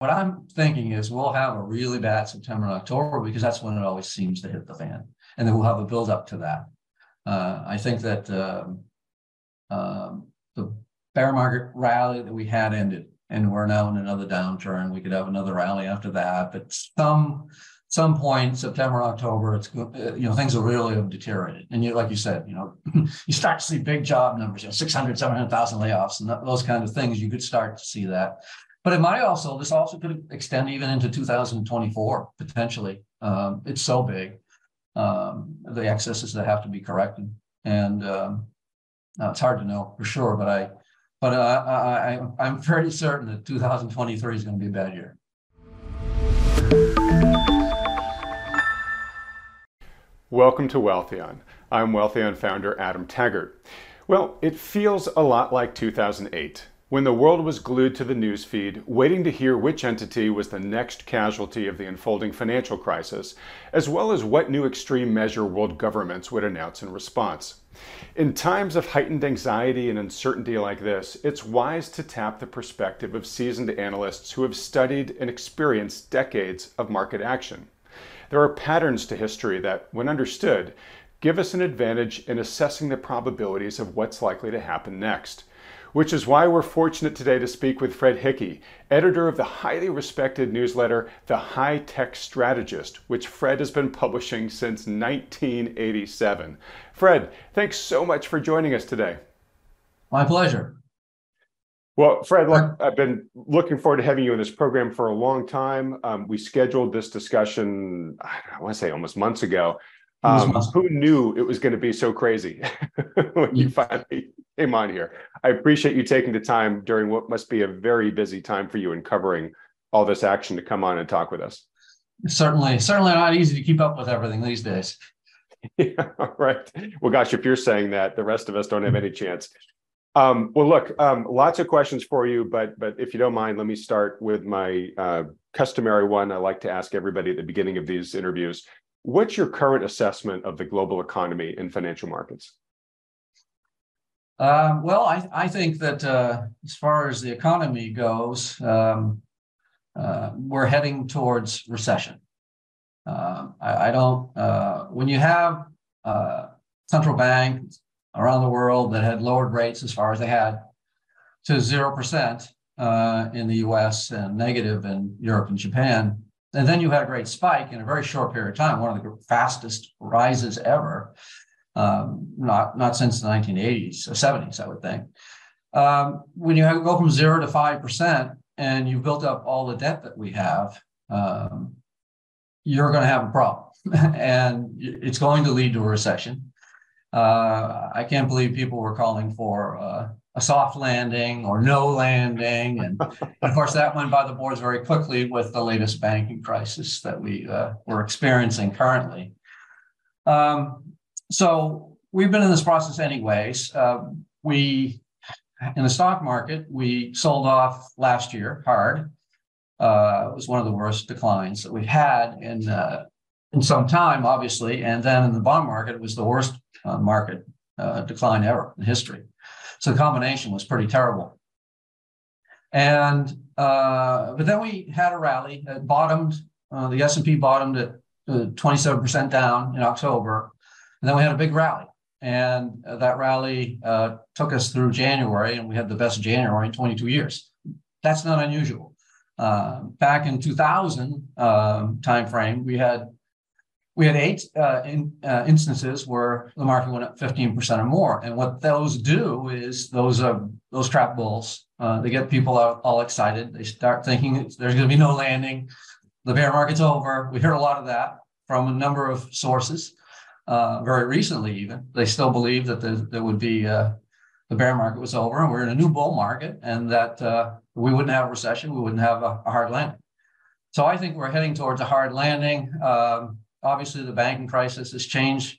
what I'm thinking is we'll have a really bad September and October because that's when it always seems to hit the fan, and then we'll have a build up to that. Uh, I think that um, um, the bear market rally that we had ended, and we're now in another downturn. We could have another rally after that, but some some point September October, it's uh, you know things will really have deteriorated. And you like you said, you know, you start to see big job numbers, you know, 600, 700,000 layoffs and those kind of things. You could start to see that. But it might also, this also could extend even into 2024, potentially. Um, it's so big, um, the excesses that have to be corrected. And um, it's hard to know for sure, but I, but uh, I, I'm fairly certain that 2023 is going to be a bad year. Welcome to Wealthion. I'm Wealthion founder Adam Taggart. Well, it feels a lot like 2008 when the world was glued to the newsfeed, waiting to hear which entity was the next casualty of the unfolding financial crisis, as well as what new extreme measure world governments would announce in response. In times of heightened anxiety and uncertainty like this, it's wise to tap the perspective of seasoned analysts who have studied and experienced decades of market action. There are patterns to history that, when understood, give us an advantage in assessing the probabilities of what's likely to happen next which is why we're fortunate today to speak with Fred Hickey, editor of the highly respected newsletter, The High Tech Strategist, which Fred has been publishing since 1987. Fred, thanks so much for joining us today. My pleasure. Well, Fred, look, I've been looking forward to having you in this program for a long time. Um, we scheduled this discussion, I want to say almost months ago. Um, who knew it was going to be so crazy when you finally came on here? I appreciate you taking the time during what must be a very busy time for you in covering all this action to come on and talk with us. Certainly, certainly not easy to keep up with everything these days. yeah, right. Well, gosh, if you're saying that, the rest of us don't have any chance. Um, well, look, um, lots of questions for you, but but if you don't mind, let me start with my uh, customary one. I like to ask everybody at the beginning of these interviews. What's your current assessment of the global economy and financial markets? Um, well, I, I think that uh, as far as the economy goes, um, uh, we're heading towards recession. Uh, I, I, don't, uh, when you have uh, central banks around the world that had lowered rates as far as they had to 0% uh, in the US and negative in Europe and Japan, and then you had a great spike in a very short period of time, one of the fastest rises ever, um, not, not since the 1980s or 70s, I would think. Um, when you go from zero to 5% and you've built up all the debt that we have, um, you're going to have a problem. and it's going to lead to a recession. Uh, I can't believe people were calling for uh, a soft landing or no landing. And, of course, that went by the boards very quickly with the latest banking crisis that we uh, we're experiencing currently. Um, so we've been in this process anyways. Uh, we, in the stock market, we sold off last year hard. Uh, it was one of the worst declines that we've had in uh, in some time, obviously. And then in the bond market, it was the worst uh, market uh, decline ever in history. So the combination was pretty terrible. And uh, but then we had a rally. It bottomed. The S and P bottomed at 27% uh, down in October, and then we had a big rally. And that rally uh, took us through January, and we had the best January in 22 years. That's not unusual. Uh, back in 2000 um, timeframe, we had we had eight uh, in, uh, instances where the market went up 15% or more. And what those do is those uh, those trap bulls, uh, they get people out, all excited. They start thinking there's going to be no landing. The bear market's over. We hear a lot of that from a number of sources. Uh, very recently, even they still believe that there, there would be uh, the bear market was over and we're in a new bull market, and that we wouldn't have a recession, we wouldn't have a, a, hard landing. So I think we're heading towards a hard landing. Um, obviously the banking crisis has changed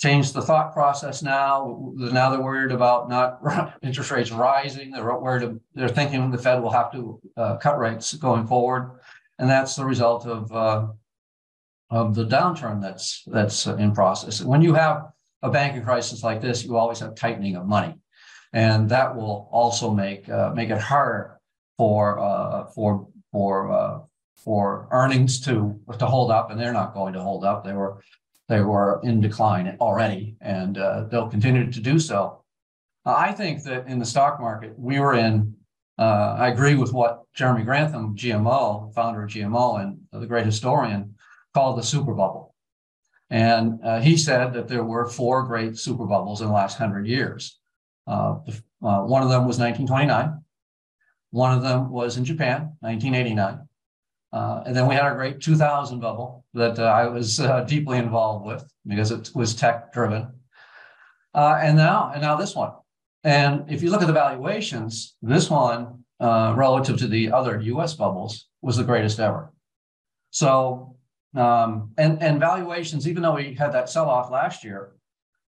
changed the thought process now. Now they're worried about not interest rates rising. They're worried. They're thinking the Fed will have to uh, cut rates going forward, and that's the result of uh, of the downturn that's that's in process. When you have a banking crisis like this, you always have tightening of money, and that will also make uh, make it harder for uh, for for uh, for earnings to to hold up, and they're not going to hold up. They were they were in decline already, and uh, they'll continue to do so. I think that in the stock market, we were in. Uh, I agree with what Jeremy Grantham, GMO, founder of GMO and the great historian, called the super bubble. And uh, he said that there were four great super bubbles in the last hundred years. Uh, uh one of them was 1929. One of them was in Japan, 1989. Uh, and then we had our great 2000 bubble that uh, I was uh, deeply involved with because it was tech driven. And now, and now this one. And if you look at the valuations, this one relative to the other U.S. bubbles was the greatest ever. So, um, and and valuations, even though we had that sell off last year,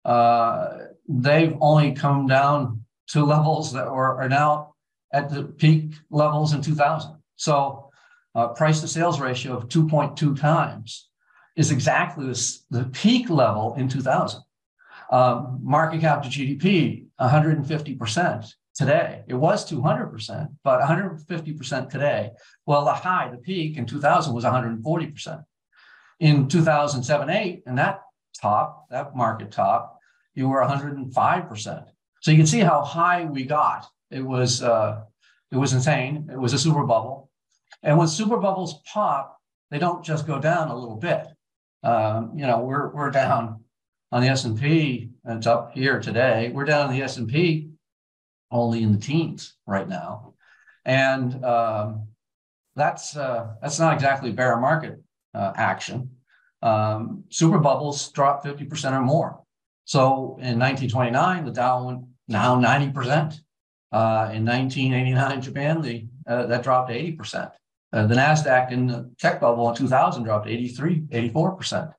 uh, they've only come down to levels that were, are now at the peak levels in 2000. So uh, price to sales ratio of 2.2 times is exactly this, the peak level in 2000. Um, market cap to GDP, 150% today. It was 200%, but 150% today. Well, the high, the peak in 2000 was 140%. In 2007 8, and that top, that market top, you were 105%. So you can see how high we got. It was uh, it was insane. It was a super bubble. And when super bubbles pop, they don't just go down a little bit. Um, you know, we're we're down on the S and. It's up here today. We're down on the S and P only in the teens right now, and um, that's uh, that's not exactly bear market uh, action. Um, super bubbles drop fifty percent or more. So in 1929, the Dow went now 90 percent. Uh, in 1989, Japan, the uh, that dropped 80 percent. Uh, the NASDAQ in the tech bubble in 2000 dropped 83, 84%.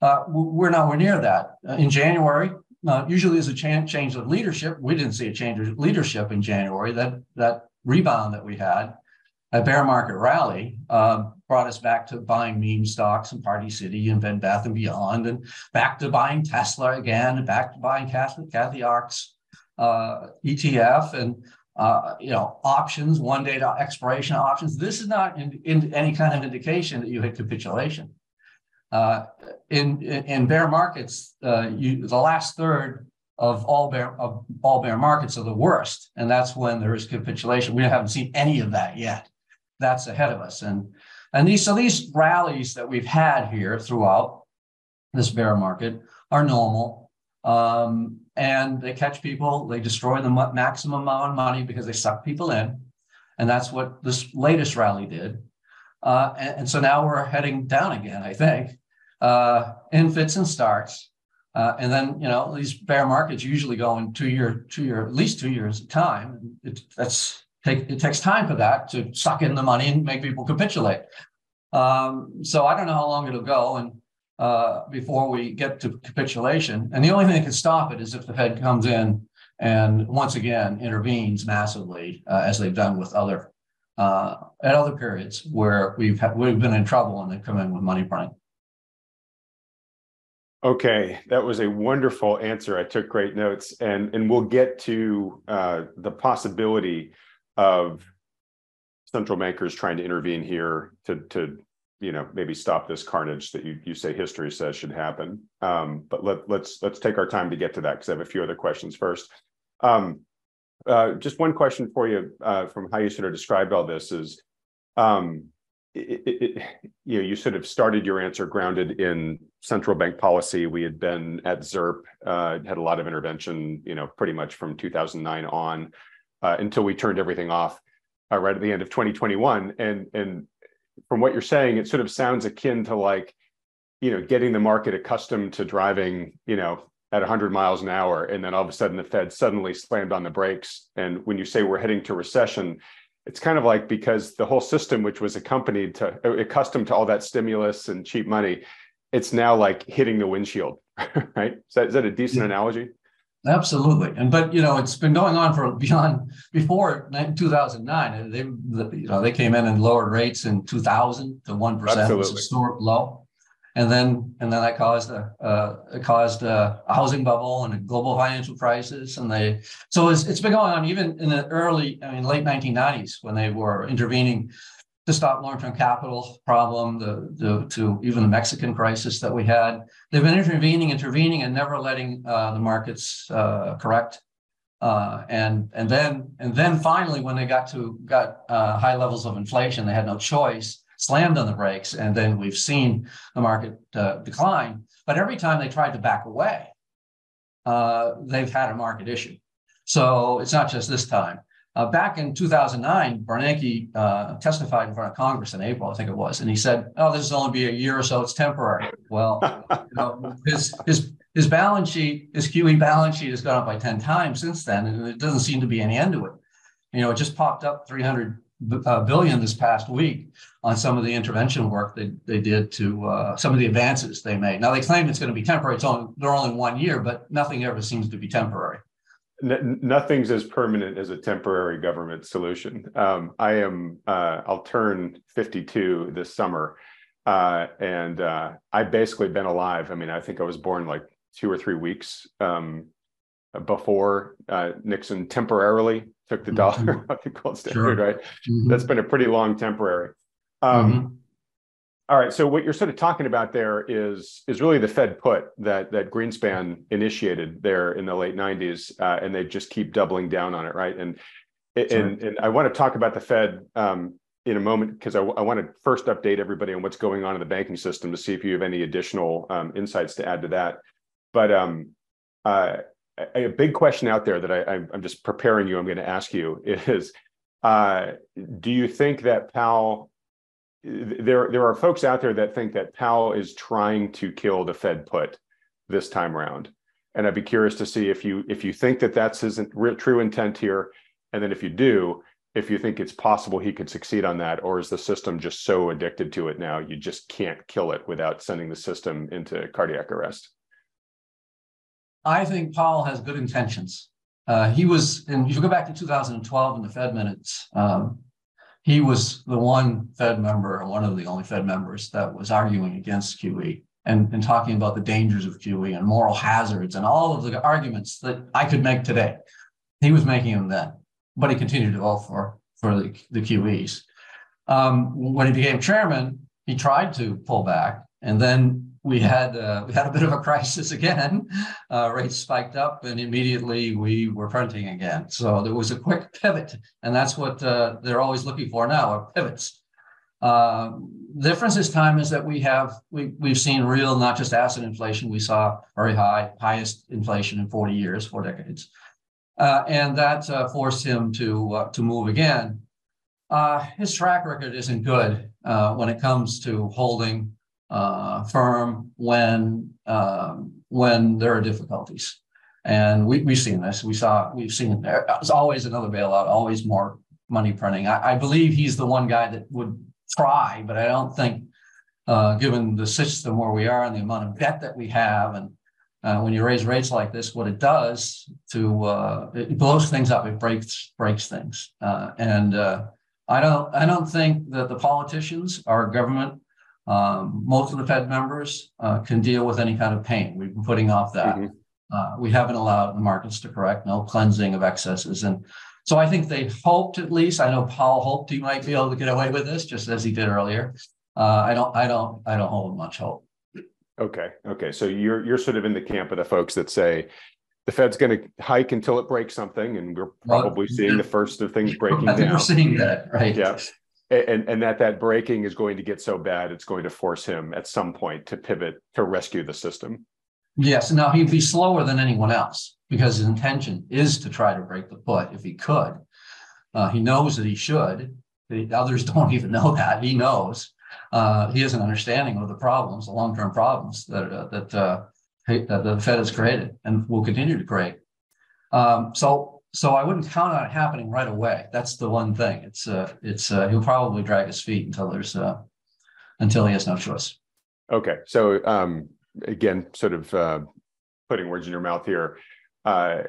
Uh, we're nowhere near that. Uh, in January, uh, usually there's a ch- change of leadership. We didn't see a change of leadership in January. That, that rebound that we had, a bear market rally, uh, brought us back to buying meme stocks and Party City and Bed Bath and Beyond, and back to buying Tesla again, and back to buying Cathie, Cathie Ochs uh, ETF. And uh, you know, options, one day to expiration options. This is not in, in, any kind of indication that you hit capitulation. Uh, in, in bear markets, uh, you, the last third of all bear of all bear markets are the worst, and that's when there is capitulation. We haven't seen any of that yet. That's ahead of us, and and these so these rallies that we've had here throughout this bear market are normal. Um, and they catch people, they destroy the maximum amount of money because they suck people in. And that's what this latest rally did. Uh, and, and, so now we're heading down again, I think, uh, in fits and starts. Uh, and then, you know, these bear markets usually go in two year, two year, at least two years of time. It, that's take, it takes time for that to suck in the money and make people capitulate. Um, so I don't know how long it'll go. And uh, before we get to capitulation. And the only thing that can stop it is if the Fed comes in and once again intervenes massively, uh, as they've done with other uh, at other periods where we've we've been in trouble and they come in with money printing. Okay, that was a wonderful answer. I took great notes, and and we'll get to uh, the possibility of central bankers trying to intervene here to to you know maybe stop this carnage that you you say history says should happen. Um, but let let's let's take our time to get to that because I have a few other questions first. Um, uh, just one question for you uh, from how you sort of described all this is, um, it, it, you know, you sort of started your answer grounded in central bank policy. We had been at ZIRP, uh, had a lot of intervention, you know, pretty much from 2009 on uh, until we turned everything off uh, right at the end of 2021. And and from what you're saying, it sort of sounds akin to like, you know, getting the market accustomed to driving, you know, at 100 miles an hour, and then all of a sudden the Fed suddenly slammed on the brakes. And when you say we're heading to recession, it's kind of like because the whole system, which was accompanied to accustomed to all that stimulus and cheap money, it's now like hitting the windshield, right? Is that, is that a decent yeah. analogy? Absolutely, and but you know it's been going on for beyond before 2009. They you know they came in and lowered rates in 2000 to one percent, was historic low, and then and then that caused a uh, it caused a, a, housing bubble and a global financial crisis, and they so it's, it's been going on even in the early I mean late 1990s when they were intervening to stop long-term capital problem, the, the to even the Mexican crisis that we had. They've been intervening, intervening, and never letting uh, the markets uh, correct. Uh, and and then and then finally, when they got to got uh, high levels of inflation, they had no choice, slammed on the brakes, and then we've seen the market uh, decline. But every time they tried to back away, uh, they've had a market issue. So it's not just this time. Uh, back in 2009, Bernanke uh, testified in front of Congress in April, I think it was, and he said, "Oh, this is only be a year or so; it's temporary." Well, you know, his his his balance sheet, his QE balance sheet, has gone up by 10 times since then, and it doesn't seem to be any end to it. You know, it just popped up 300 uh, billion this past week on some of the intervention work they, they did to uh, some of the advances they made. Now they claim it's going to be temporary. It's only they're only one year, but nothing ever seems to be temporary nothing's as permanent as a temporary government solution. Um, I am, uh, I'll turn 52 this summer. Uh, and uh, I've basically been alive. I mean, I think I was born like two or three weeks um, before uh, Nixon temporarily took the dollar mm-hmm. off the gold standard, sure. right? Mm-hmm. That's been a pretty long temporary. Um, mm-hmm. All right. So what you're sort of talking about there is is really the Fed put that that Greenspan initiated there in the late 90s, uh, and they just keep doubling down on it, right? And and, and I want to talk about the Fed um, in a moment because I, I, want to first update everybody on what's going on in the banking system to see if you have any additional um, insights to add to that. But um, uh, a, a, big question out there that I, am just preparing you, I'm going to ask you is: uh, Do you think that Powell there there are folks out there that think that Powell is trying to kill the Fed put this time around, and I'd be curious to see if you if you think that that's his true intent here, and then if you do, if you think it's possible he could succeed on that, or is the system just so addicted to it now you just can't kill it without sending the system into cardiac arrest? I think Powell has good intentions. Uh, he was, and if you go back to 2012 in the Fed minutes, um, he was the one Fed member, one of the only Fed members that was arguing against QE and, and talking about the dangers of QE and moral hazards and all of the arguments that I could make today. He was making them then, but he continued to vote for, for the, the QEs. Um, when he became chairman, he tried to pull back, and then we had uh, we had a bit of a crisis again. Uh, rates spiked up, and immediately we were printing again. So there was a quick pivot, and that's what uh, they're always looking for now: are pivots. Uh, the difference this time is that we have we we've seen real, not just asset inflation. We saw very high, highest inflation in 40 years, four decades, uh, and that uh, forced him to to move again. his track record isn't good when it comes to holding uh, firm when um, when there are difficulties. And we, we've seen this. We saw, we've seen there's always another bailout, always more money printing. I, I, believe he's the one guy that would try, but I don't think, uh, given the system where we are and the amount of debt that we have, and uh, when you raise rates like this, what it does to uh, it blows things up, it breaks breaks things, uh, and uh, I don't I don't think that the politicians, our government, um, most of the Fed members uh, can deal with any kind of pain. We've been putting off that. Mm-hmm. Uh, we haven't allowed the markets to correct, no cleansing of excesses. And so I think they hoped at least, I know Powell hoped he might be able to get away with this just as he did earlier. Uh, I don't, I don't, I don't hold much hope. Okay. Okay. So you're, you're sort of in the camp of the folks that say the Fed's going to hike until it breaks something. And we're probably well, seeing the first of things breaking down. We're seeing that, right? Yeah and and that that breaking is going to get so bad it's going to force him at some point to pivot to rescue the system. Yes now he'd be slower than anyone else because his intention is to try to break the put if he could. Uh, he knows that he should. The others don't even know that. He knows. Uh, he has an understanding of the problems the long-term problems that uh, that, that the fed has created and will continue to create. Um, so so I wouldn't count on it happening right away. That's the one thing. It's uh, it's uh, he'll probably drag his feet until there's uh, until he has no choice. Okay, so um, again, sort of uh, putting words in your mouth here. Uh,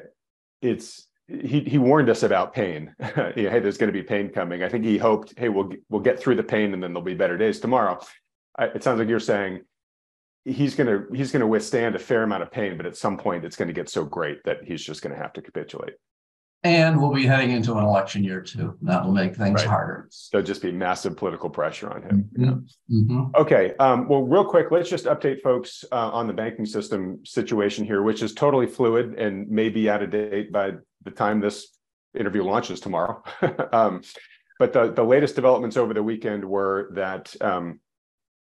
it's he he warned us about pain. hey, there's going to be pain coming. I think he hoped, hey, we'll we'll get through the pain and then there'll be better days tomorrow. I, it sounds like you're saying he's going to he's going to withstand a fair amount of pain, but at some point it's going to get so great that he's just going to have to capitulate. And we'll be heading into an election year too. That will make things Right. harder. There'll just be massive political pressure on him. Mhm. Mhm. Okay. Um, well, real quick, let's just update folks uh, on the banking system situation here, which is totally fluid and may be out of date by the time this interview launches tomorrow. um, but the, the latest developments over the weekend were that um,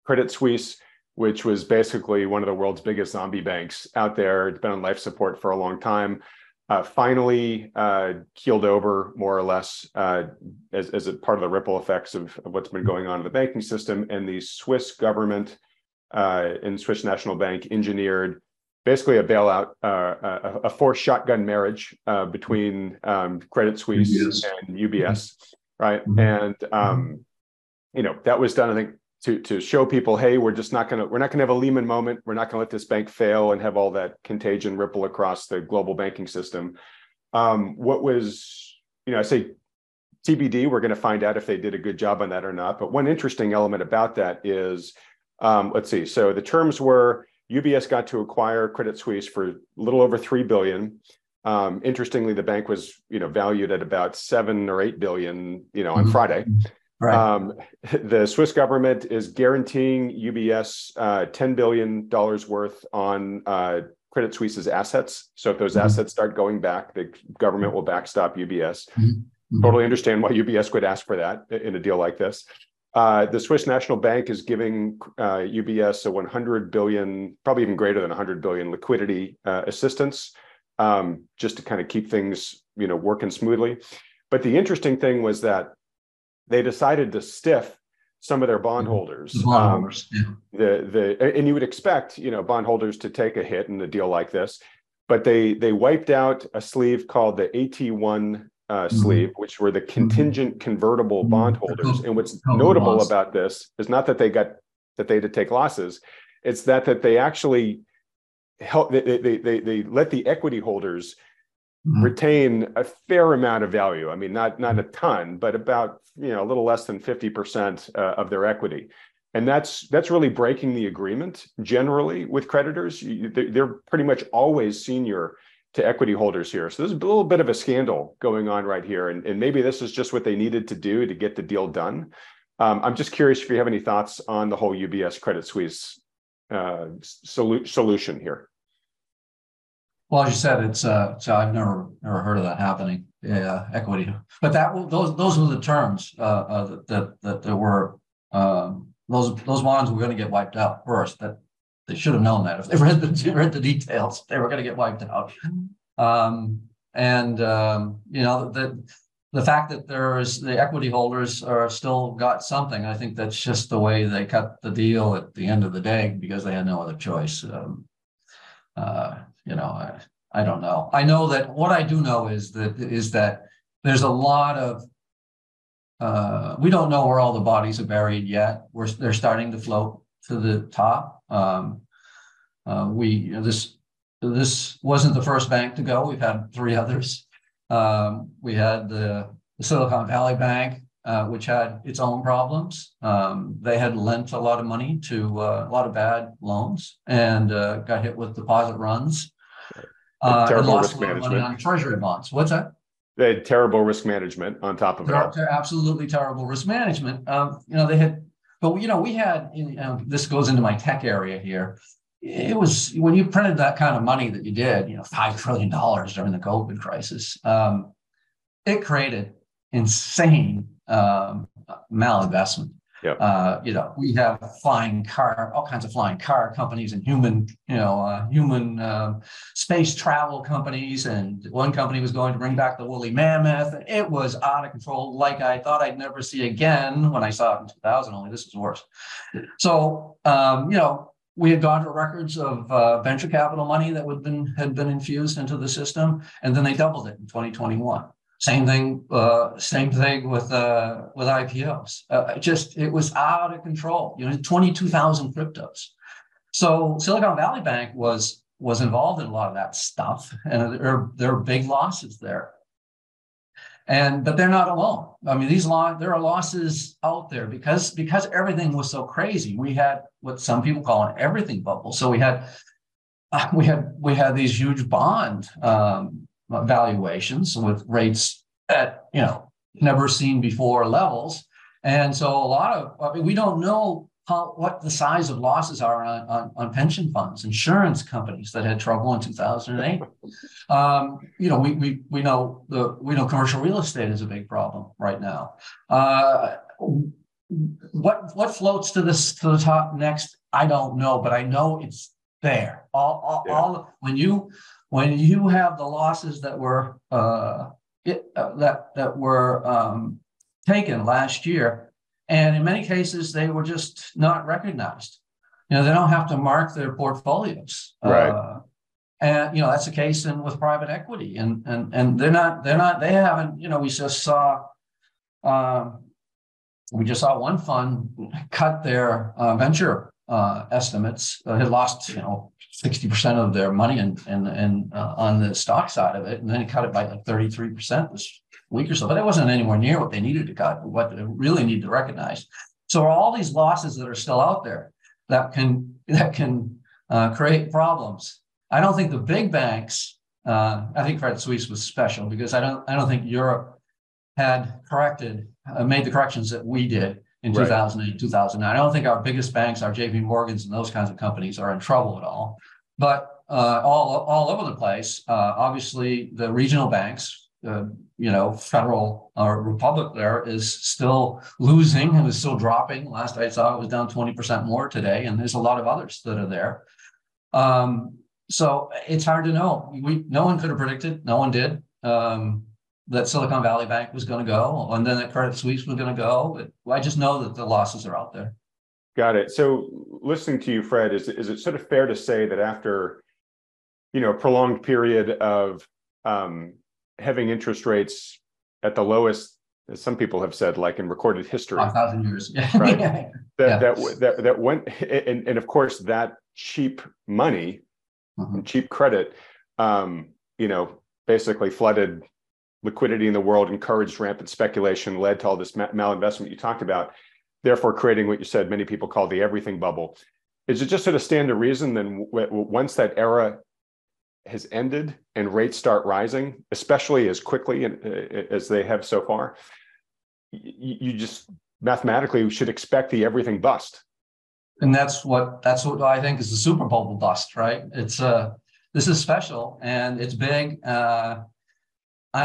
Credit Suisse, which was basically one of the world's biggest zombie banks out there, it's been on life support for a long time, uh, finally uh, keeled over more or less uh, as, as a part of the ripple effects of, of what's been going on in the banking system. And the Swiss government uh, and Swiss National Bank engineered basically a bailout, uh, a, a forced shotgun marriage uh, between um, Credit Suisse UBS. and UBS, right? Mhm. And um, you know that was done, I think, to to show people, hey, we're just not gonna we're not gonna have a Lehman moment. We're not gonna let this bank fail and have all that contagion ripple across the global banking system. Um, what was, you know, I say TBD. We're going to find out if they did a good job on that or not. But one interesting element about that is, um, let's see. So the terms were UBS got to acquire Credit Suisse for a little over three billion. Um, interestingly, the bank was, you know, valued at about seven or eight billion, you know, on Mhm. Friday. Right. Um, the Swiss government is guaranteeing UBS uh, $10 billion worth on uh, Credit Suisse's assets. So if those Mhm. assets start going back, the government will backstop UBS. Mhm. Totally understand why UBS would ask for that in a deal like this. Uh, the Swiss National Bank is giving uh, UBS a 100 billion, probably even greater than 100 billion liquidity uh, assistance, um, just to kind of keep things, you know, working smoothly. But the interesting thing was that they decided to stiff some of their bondholders. The Um, yeah. the the and you would expect you know bondholders to take a hit in a deal like this, but they they wiped out a sleeve called the AT1 uh, Mhm. sleeve, which were the contingent convertible Mhm. bondholders. And what's notable about this is not that they got that they had to take losses, it's that that they actually help they they they, they, let the equity holders. Retain a fair amount of value. I mean, not not a ton, but about you know a little less than fifty percent uh, of their equity, and that's that's really breaking the agreement generally with creditors. They- They're pretty much always senior to equity holders here. So there's a little bit of a scandal going on right here, and, and maybe this is just what they needed to do to get the deal done. Um, I'm just curious if you have any thoughts on the whole UBS Credit Suisse uh, solu- solution here. Well, as you said, it's, uh, so I've never, never heard of that happening, yeah, equity. But that, those, those were the terms, uh, uh, that, that, that were, um, those, those bonds were gonna get wiped out first, that they should have known that. If they read the, read the details, they were gonna get wiped out. Um, and, um, you know, the, the fact that there's, the equity holders are still got something, I think that's just the way they cut the deal at the end of the day, because they had no other choice. Um, uh, you know, I, I don't know. I know that what I do know is that is that there's a lot of uh, we don't know where all the bodies are buried yet. We're they're starting to float to the top. Um, uh, we you know, this this wasn't the first bank to go. We've had three others. Um, we had the, the Silicon Valley Bank, uh, which had its own problems. Um, they had lent a lot of money to uh, a lot of bad loans and uh, got hit with deposit runs. Uh, terrible lost risk a lot of money management. on treasury bonds. What's that? They had terrible risk management on top of it they're absolutely terrible risk management. Um, you know, they had, but you know, we had, you know, this goes into my tech area here. It was when you printed that kind of money that you did, you know, five trillion dollars during the COVID crisis. Um, it created insane um, malinvestment. Yeah. Uh, you know, we have flying car, all kinds of flying car companies and human, you know, uh, human um, space travel companies. And one company was going to bring back the woolly mammoth. It was out of control, like I thought I'd never see again when I saw it in 2000. Only this was worse. So, um, you know, we had gone to records of uh, venture capital money that would been had been infused into the system, and then they doubled it in 2021. Same thing, uh, same thing with uh, with IPOs. Uh, just it was out of control. You know, 22,000 cryptos. So Silicon Valley Bank was was involved in a lot of that stuff, and there there are big losses there. And but they're not alone. I mean, these law there are losses out there because because everything was so crazy. We had what some people call an everything bubble. So we had we had we had these huge bond um, valuations with rates at you know never seen before levels. And so a lot of I mean, we don't know how what the size of losses are on, on, on pension funds, insurance companies that had trouble in 2008. um, you know, we, we we know the we know commercial real estate is a big problem right now. Uh, what what floats to this to the top next? I don't know, but I know it's there. All all, yeah. all when you when you have the losses that were uh, it, uh, that that were um, taken last year, and in many cases they were just not recognized. You know, they don't have to mark their portfolios. Right. Uh, and you know that's the case in with private equity, and and and they're not they're not they haven't you know we just saw. Um, we just saw one fund cut their uh, venture uh, estimates. Uh, had lost, you know, sixty percent of their money and and and uh, on the stock side of it, and then it cut it by like thirty three percent this week or so. But it wasn't anywhere near what they needed to cut. What they really need to recognize. So all these losses that are still out there that can that can uh, create problems. I don't think the big banks. Uh, I think Credit Suisse was special because I don't I don't think Europe had corrected uh, made the corrections that we did in right. 2008, 2009. I don't think our biggest banks, our JP Morgans and those kinds of companies are in trouble at all. But uh, all, all over the place, uh, obviously the regional banks, uh, you know, federal or republic there is still losing and is still dropping. Last I saw it was down 20% more today. And there's a lot of others that are there. Um, so it's hard to know. We, no one could have predicted. No one did. Um, that Silicon Valley Bank was going to go, and then that Credit Suisse was going to go. But I just know that the losses are out there. Got it. So, listening to you, Fred, is is it sort of fair to say that after, you know, a prolonged period of um, having interest rates at the lowest, as some people have said, like in recorded history, five thousand years, right? that, yeah. that that that went, and and of course that cheap money, mm-hmm. cheap credit, um, you know, basically flooded liquidity in the world encouraged rampant speculation, led to all this malinvestment you talked about, therefore creating what you said many people call the everything bubble. Is it just sort of stand to reason then once that era has ended and rates start rising, especially as quickly uh, as they have so far, you just mathematically should expect the everything bust. And that's what that's what I think is the super bubble bust, right? It's uh this is special and it's big. Uh,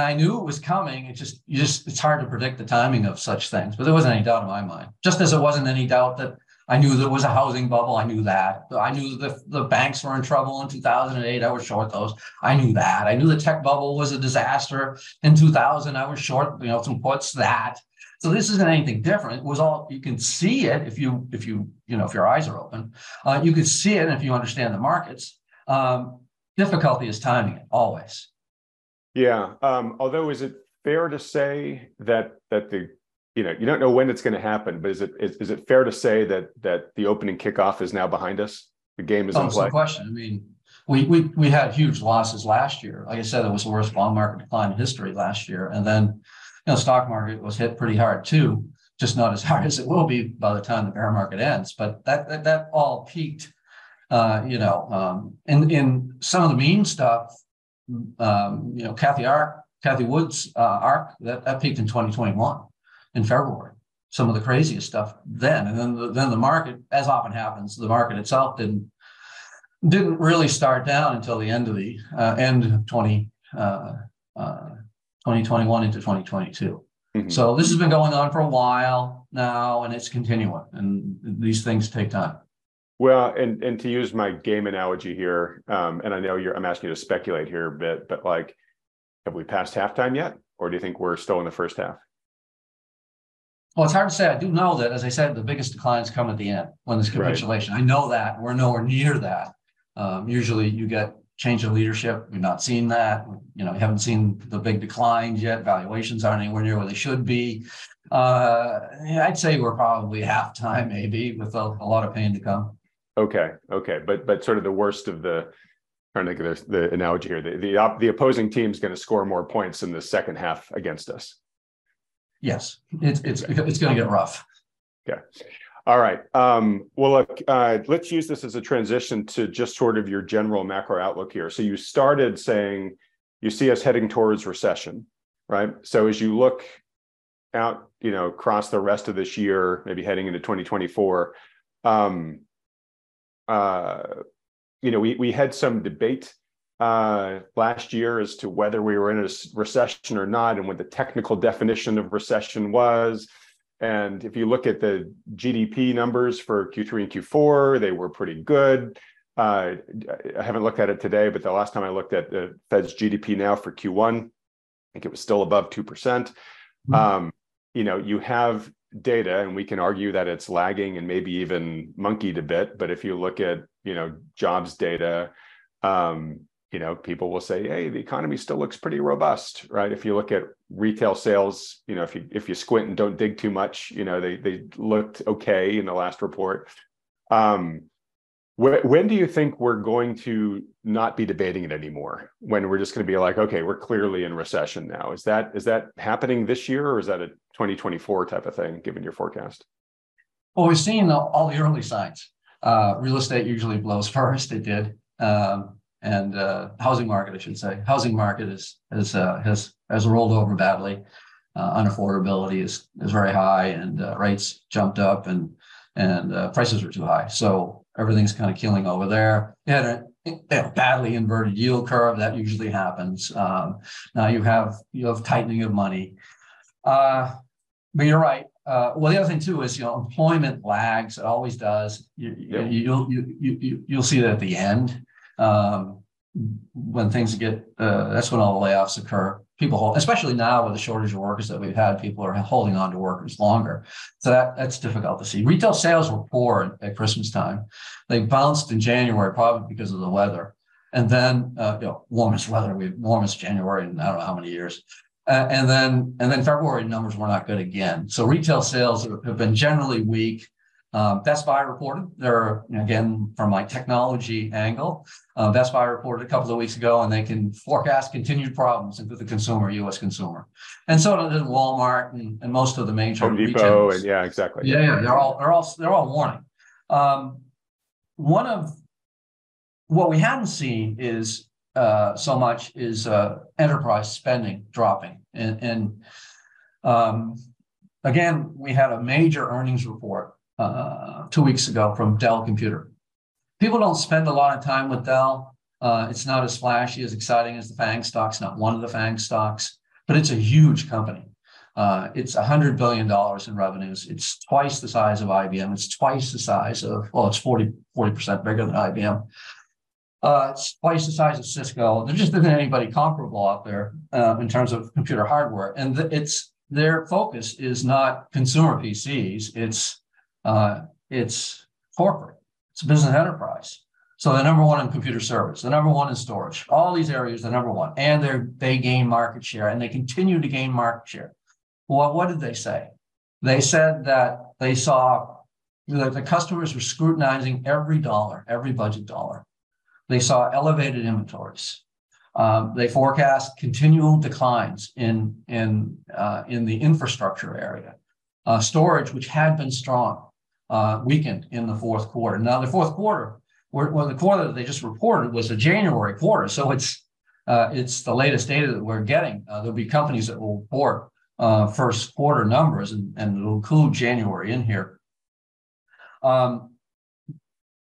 I knew it was coming. It just, you just, it's hard to predict the timing of such things, but there wasn't any doubt in my mind. Just as there wasn't any doubt that I knew there was a housing bubble. I knew that. I knew the, the banks were in trouble in 2008. I was short those. I knew that. I knew the tech bubble was a disaster in 2000. I was short, you know, some puts that. So this isn't anything different. It was all you can see it if you if you you know if your eyes are open. Uh, you can see it if you understand the markets. Um, difficulty is timing it always. Yeah. Um, although, is it fair to say that that the you know you don't know when it's going to happen, but is it is, is it fair to say that that the opening kickoff is now behind us? The game is oh, in play. No question. I meme, we we we had huge losses last year. Like I said, it was the worst bond market decline in history last year, and then you know stock market was hit pretty hard too. Just not as hard as it will be by the time the bear market ends. But that that, that all peaked. Uh, you know, um, in in some of the mean stuff um, you know, Cathie Ark, Cathie Wood's uh, Ark, that, that peaked in 2021 in February. Some of the craziest stuff then, and then the, then the market, as often happens, the market itself didn't didn't really start down until the end of the uh, end of 20, uh, 2021 uh, into 2022. Mm-hmm. So this has been going on for a while now, and it's continuing. And these things take time. Well, and and to use my game analogy here, um, and I know you're I'm asking you to speculate here a bit, but like, have we passed halftime yet, or do you think we're still in the first half? Well, it's hard to say. I do know that, as I said, the biggest declines come at the end when there's capitulation. Right. I know that we're nowhere near that. Um, usually, you get change of leadership. We've not seen that. You know, we haven't seen the big declines yet. Valuations aren't anywhere near where they should be. Uh, I'd say we're probably halftime, maybe, with a, a lot of pain to come. Okay, okay, but but sort of the worst of the trying to think of the, the analogy here. The the, op, the opposing team is going to score more points in the second half against us. Yes, it's it's okay. it's going to get rough. Okay. All right. Um, well, look, uh, let's use this as a transition to just sort of your general macro outlook here. So you started saying you see us heading towards recession, right? So as you look out, you know, across the rest of this year, maybe heading into 2024, um, uh, you know, we we had some debate uh, last year as to whether we were in a recession or not, and what the technical definition of recession was. And if you look at the GDP numbers for Q3 and Q4, they were pretty good. Uh, I haven't looked at it today, but the last time I looked at the Fed's GDP now for Q1, I think it was still above 2%. Mm-hmm. Um, you know, you have data and we can argue that it's lagging and maybe even monkeyed a bit. But if you look at, you know, jobs data, um, you know, people will say, hey, the economy still looks pretty robust, right? If you look at retail sales, you know, if you if you squint and don't dig too much, you know, they they looked okay in the last report. Um, when do you think we're going to not be debating it anymore? When we're just going to be like, okay, we're clearly in recession now. Is that is that happening this year, or is that a 2024 type of thing, given your forecast? Well, we've seen all the early signs. Uh, real estate usually blows first. It did, um, and uh, housing market, I should say, housing market is has uh, has has rolled over badly. Uh, unaffordability is is very high, and uh, rates jumped up, and and uh, prices are too high. So everything's kind of killing over there. You had a, badly inverted yield curve that usually happens. Um, now you have you have tightening of money. Uh, but you're right. Uh, well, the other thing too is you know employment lags. It always does. You, yep. you, will you, you, you, you'll see that at the end um, when things get. Uh, that's when all the layoffs occur people especially now with the shortage of workers that we've had, people are holding on to workers longer. So that that's difficult to see. Retail sales were poor at, Christmas time. They bounced in January probably because of the weather. And then uh, you know, warmest weather, we warmest January in I don't know how many years. Uh, and then and then February numbers were not good again. So retail sales have been generally weak. Um, Best Buy reported, they're again from my technology angle. Uh, Best Buy reported a couple of weeks ago, and they can forecast continued problems into the consumer, U.S. consumer, and so did Walmart and, and most of the major Home Depot, and yeah, exactly. Yeah, yeah, they're all they're all they're all warning. Um, one of what we hadn't seen is uh, so much is uh, enterprise spending dropping, and, and um, again, we had a major earnings report uh, two weeks ago from Dell Computer. People don't spend a lot of time with Dell. Uh, it's not as flashy, as exciting as the FANG stocks, not one of the FANG stocks, but it's a huge company. Uh, it's $100 billion in revenues. It's twice the size of IBM. It's twice the size of, well, it's 40, 40% bigger than IBM. Uh, it's twice the size of Cisco. There just isn't anybody comparable out there uh, in terms of computer hardware. And th- it's their focus is not consumer PCs. It's uh, it's corporate, it's a business enterprise. So they're number one in computer service, the number one in storage, all these areas, the number one, and they they gain market share and they continue to gain market share. Well, what did they say? They said that they saw that the customers were scrutinizing every dollar, every budget dollar. They saw elevated inventories. Um, they forecast continual declines in in uh, in the infrastructure area. Uh, storage, which had been strong, uh, weakened in the fourth quarter. Now, the fourth quarter, well, the quarter that they just reported was a January quarter, so it's uh, it's the latest data that we're getting. Uh, there'll be companies that will report uh, first quarter numbers, and, and it'll include January in here. Um,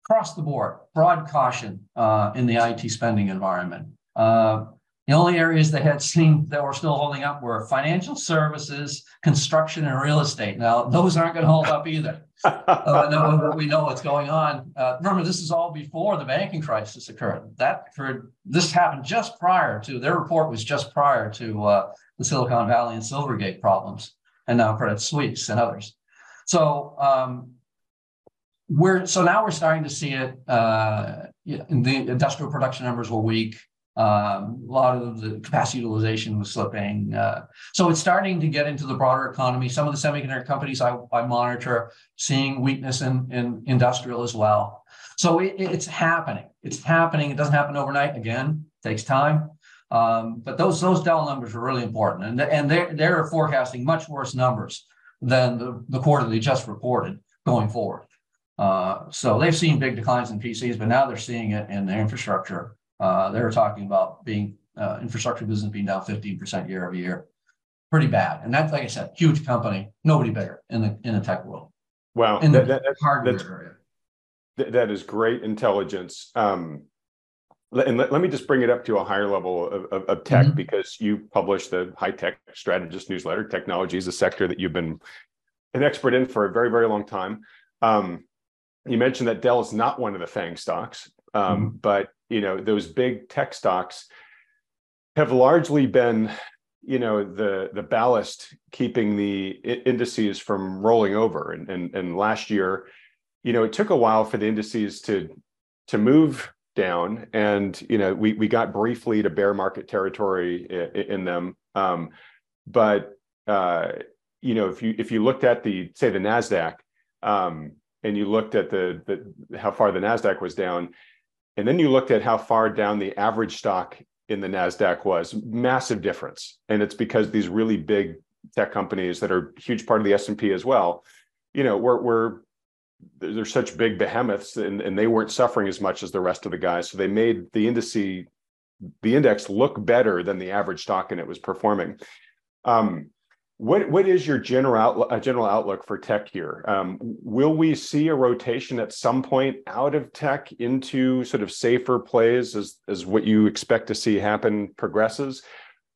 across the board, broad caution uh, in the IT spending environment. The only areas that had seen that were still holding up were financial services, construction, and real estate. Now, those aren't going to hold up either. uh, no, we know what's going on. Uh, remember, this is all before the banking crisis occurred. That occurred. This happened just prior to their report was just prior to uh, the Silicon Valley and Silvergate problems, and now Credit Suisse and others. So um, we're so now we're starting to see it. Uh, the industrial production numbers were weak. Um, a lot of the capacity utilization was slipping. Uh, so it's starting to get into the broader economy. Some of the semiconductor companies I, I monitor seeing weakness in, in industrial as well. So it, it's happening. It's happening. It doesn't happen overnight. Again, takes time. Um, but those those Dell numbers are really important, and and they're they're forecasting much worse numbers than the, the quarter they just reported going forward. Uh, so they've seen big declines in PCs, but now they're seeing it in the infrastructure uh, they were talking about being uh, infrastructure business being down 15% year over year. Pretty bad. And that's, like I said, huge company, nobody bigger in the in the tech world. Wow. In That- the that- hardware that's- area. Th- that is great intelligence. Um, and let, let me just bring it up to a higher level of, of, of tech Mhm. because you publish the high tech strategist newsletter. Technology is a sector that you've been an expert in for a very, very long time. Um, you mentioned that Dell is not one of the FANG stocks, um, but you know those big tech stocks have largely been, you know, the the ballast keeping the indices from rolling over. And and and last year, you know, it took a while for the indices to to move down, and you know, we we got briefly to bear market territory in, in them, um, but uh, you know, if you if you looked at the say the Nasdaq, um, and you looked at the the how far the Nasdaq was down, and then you looked at how far down the average stock in the Nasdaq was, massive difference, and it's because these really big tech companies that are huge part of the S and P as well, you know, were were they're such big behemoths and, and they weren't suffering as much as the rest of the guys. So they made the indice, the index look better than the average stock and it was performing. Um, what what is your general outlook, uh, general outlook for tech here? Um, will we see a rotation at some point out of tech into sort of safer plays as as what you expect to see happen progresses,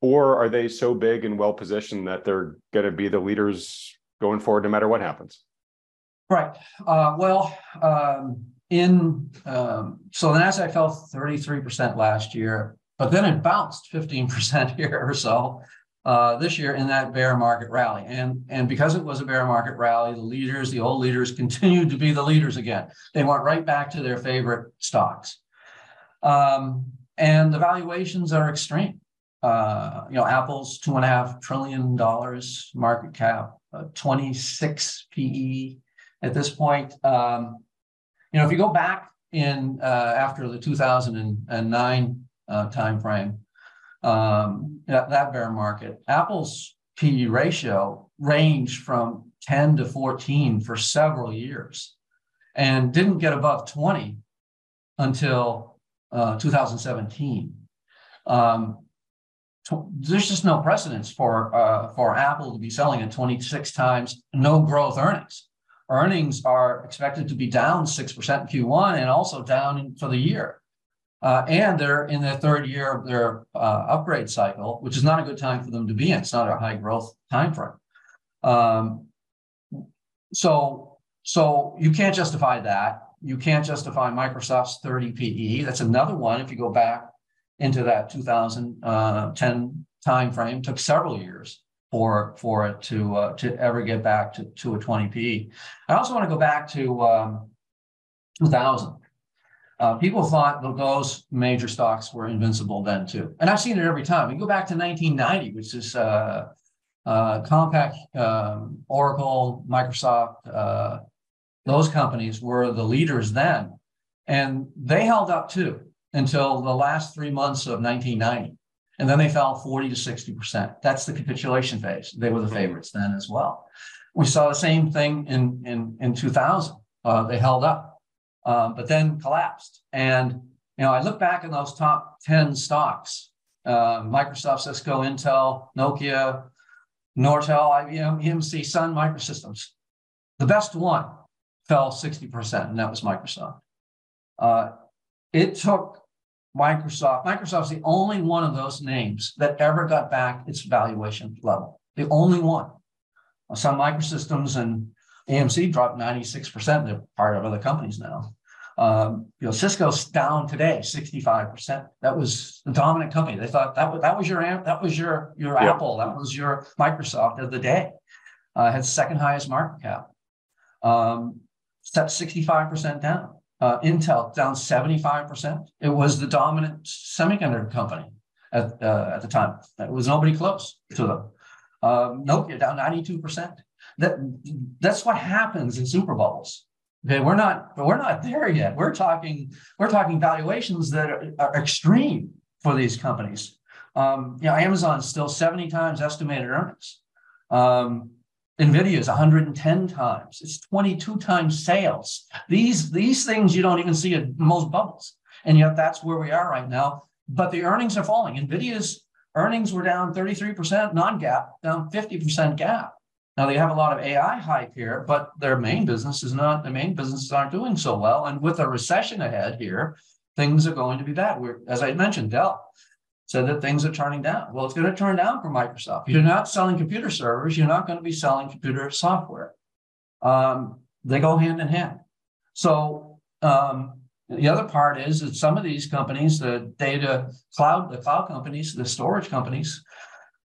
or are they so big and well positioned that they're going to be the leaders going forward no matter what happens? Right. Uh, well, um, in um, so the Nasdaq fell 33% last year, but then it bounced 15% here or so uh, this year in that bear market rally. And, and because it was a bear market rally, the leaders, the old leaders, continued to be the leaders again. They went right back to their favorite stocks. Um, and the valuations are extreme. Uh, you know, Apple's two and a half trillion dollars market cap, uh, 26 PE at this point. Um, you know, if you go back in uh, after the 2009 uh, timeframe, um, that, that bear market, Apple's PE ratio ranged from 10 to 14 for several years and didn't get above 20 until uh, 2017. Um, there's just no precedence for uh, for Apple to be selling at 26 times no growth earnings. Earnings are expected to be down 6% in Q1 and also down in, for the year. Uh, and they're in their third year of their uh, upgrade cycle, which is not a good time for them to be in. It's not a high growth time frame. Um, so, so you can't justify that. You can't justify Microsoft's 30 PE. That's another one. If you go back into that 2010 time frame, took several years for for it to uh, to ever get back to, to a 20 PE. I also want to go back to um, 2000. Uh, people thought that those major stocks were invincible then too, and I've seen it every time. We go back to 1990, which is uh, uh, Compaq, um, Oracle, Microsoft. Uh, those companies were the leaders then, and they held up too until the last three months of 1990. And then they fell 40 to 60%. That's the capitulation phase. They were the favorites then as well. We saw the same thing in, in, in 2000. Uh, they held up, uh, but then collapsed. And, you know, I look back in those top 10 stocks, uh, Microsoft, Cisco, Intel, Nokia, Nortel, IBM, EMC, Sun Microsystems. The best one fell 60%, and that was Microsoft. Uh, it took Microsoft. Microsoft's the only one of those names that ever got back its valuation level. The only one. Sun Microsystems and EMC dropped 96%. They're part of other companies now. Um, you know, Cisco's down today 65%. That was the dominant company. They thought that was that was your that was your your Yeah. Apple, that was your Microsoft of the day. Uh, had second highest market cap. Um, stepped 65% down. Uh, Intel down 75%. It was the dominant semiconductor company at, uh, at the time. There was nobody close to them. Um, Nokia down 92%. That, that's what happens in super bubbles. Okay, we're not we're not there yet. We're talking we're talking valuations that are, are extreme for these companies. Um, you know, Amazon's still 70 times estimated earnings. Um, NVIDIA is 110 times. It's 22 times sales. These, these things you don't even see in most bubbles. And yet that's where we are right now. but the earnings are falling. NVIDIA's earnings were down 33% non-GAAP, down 50% GAAP. Now they have a lot of AI hype here, but their main business is not, the main businesses aren't doing so well. And with a recession ahead here, things are going to be bad. We're, as I mentioned, Dell said that things are turning down. Well, it's going to turn down for Microsoft. You're not selling computer servers, you're not going to be selling computer software. Um, they go hand in hand. So um, the other part is that some of these companies, the data cloud, the cloud companies, the storage companies,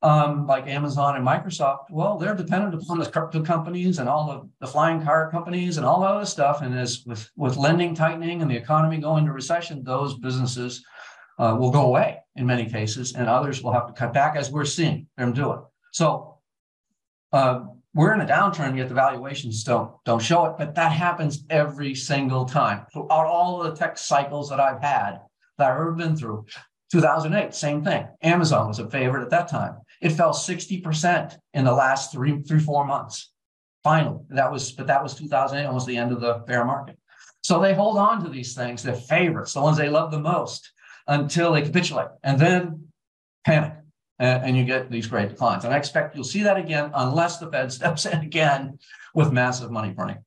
um, like Amazon and Microsoft, well, they're dependent upon the crypto companies and all of the flying car companies and all that other stuff. And as with, with lending tightening and the economy going to recession, those businesses uh, will go away in many cases, and others will have to cut back, as we're seeing them do it. So uh, we're in a downturn, yet the valuations don't don't show it. But that happens every single time throughout all the tech cycles that I've had that I've ever been through. 2008, same thing. Amazon was a favorite at that time. It fell 60% in the last three, three, four months. Finally, that was, but that was 2008, almost the end of the bear market. So they hold on to these things, their favorites, the ones they love the most, until they capitulate and then panic. And, and you get these great declines. And I expect you'll see that again unless the Fed steps in again with massive money printing.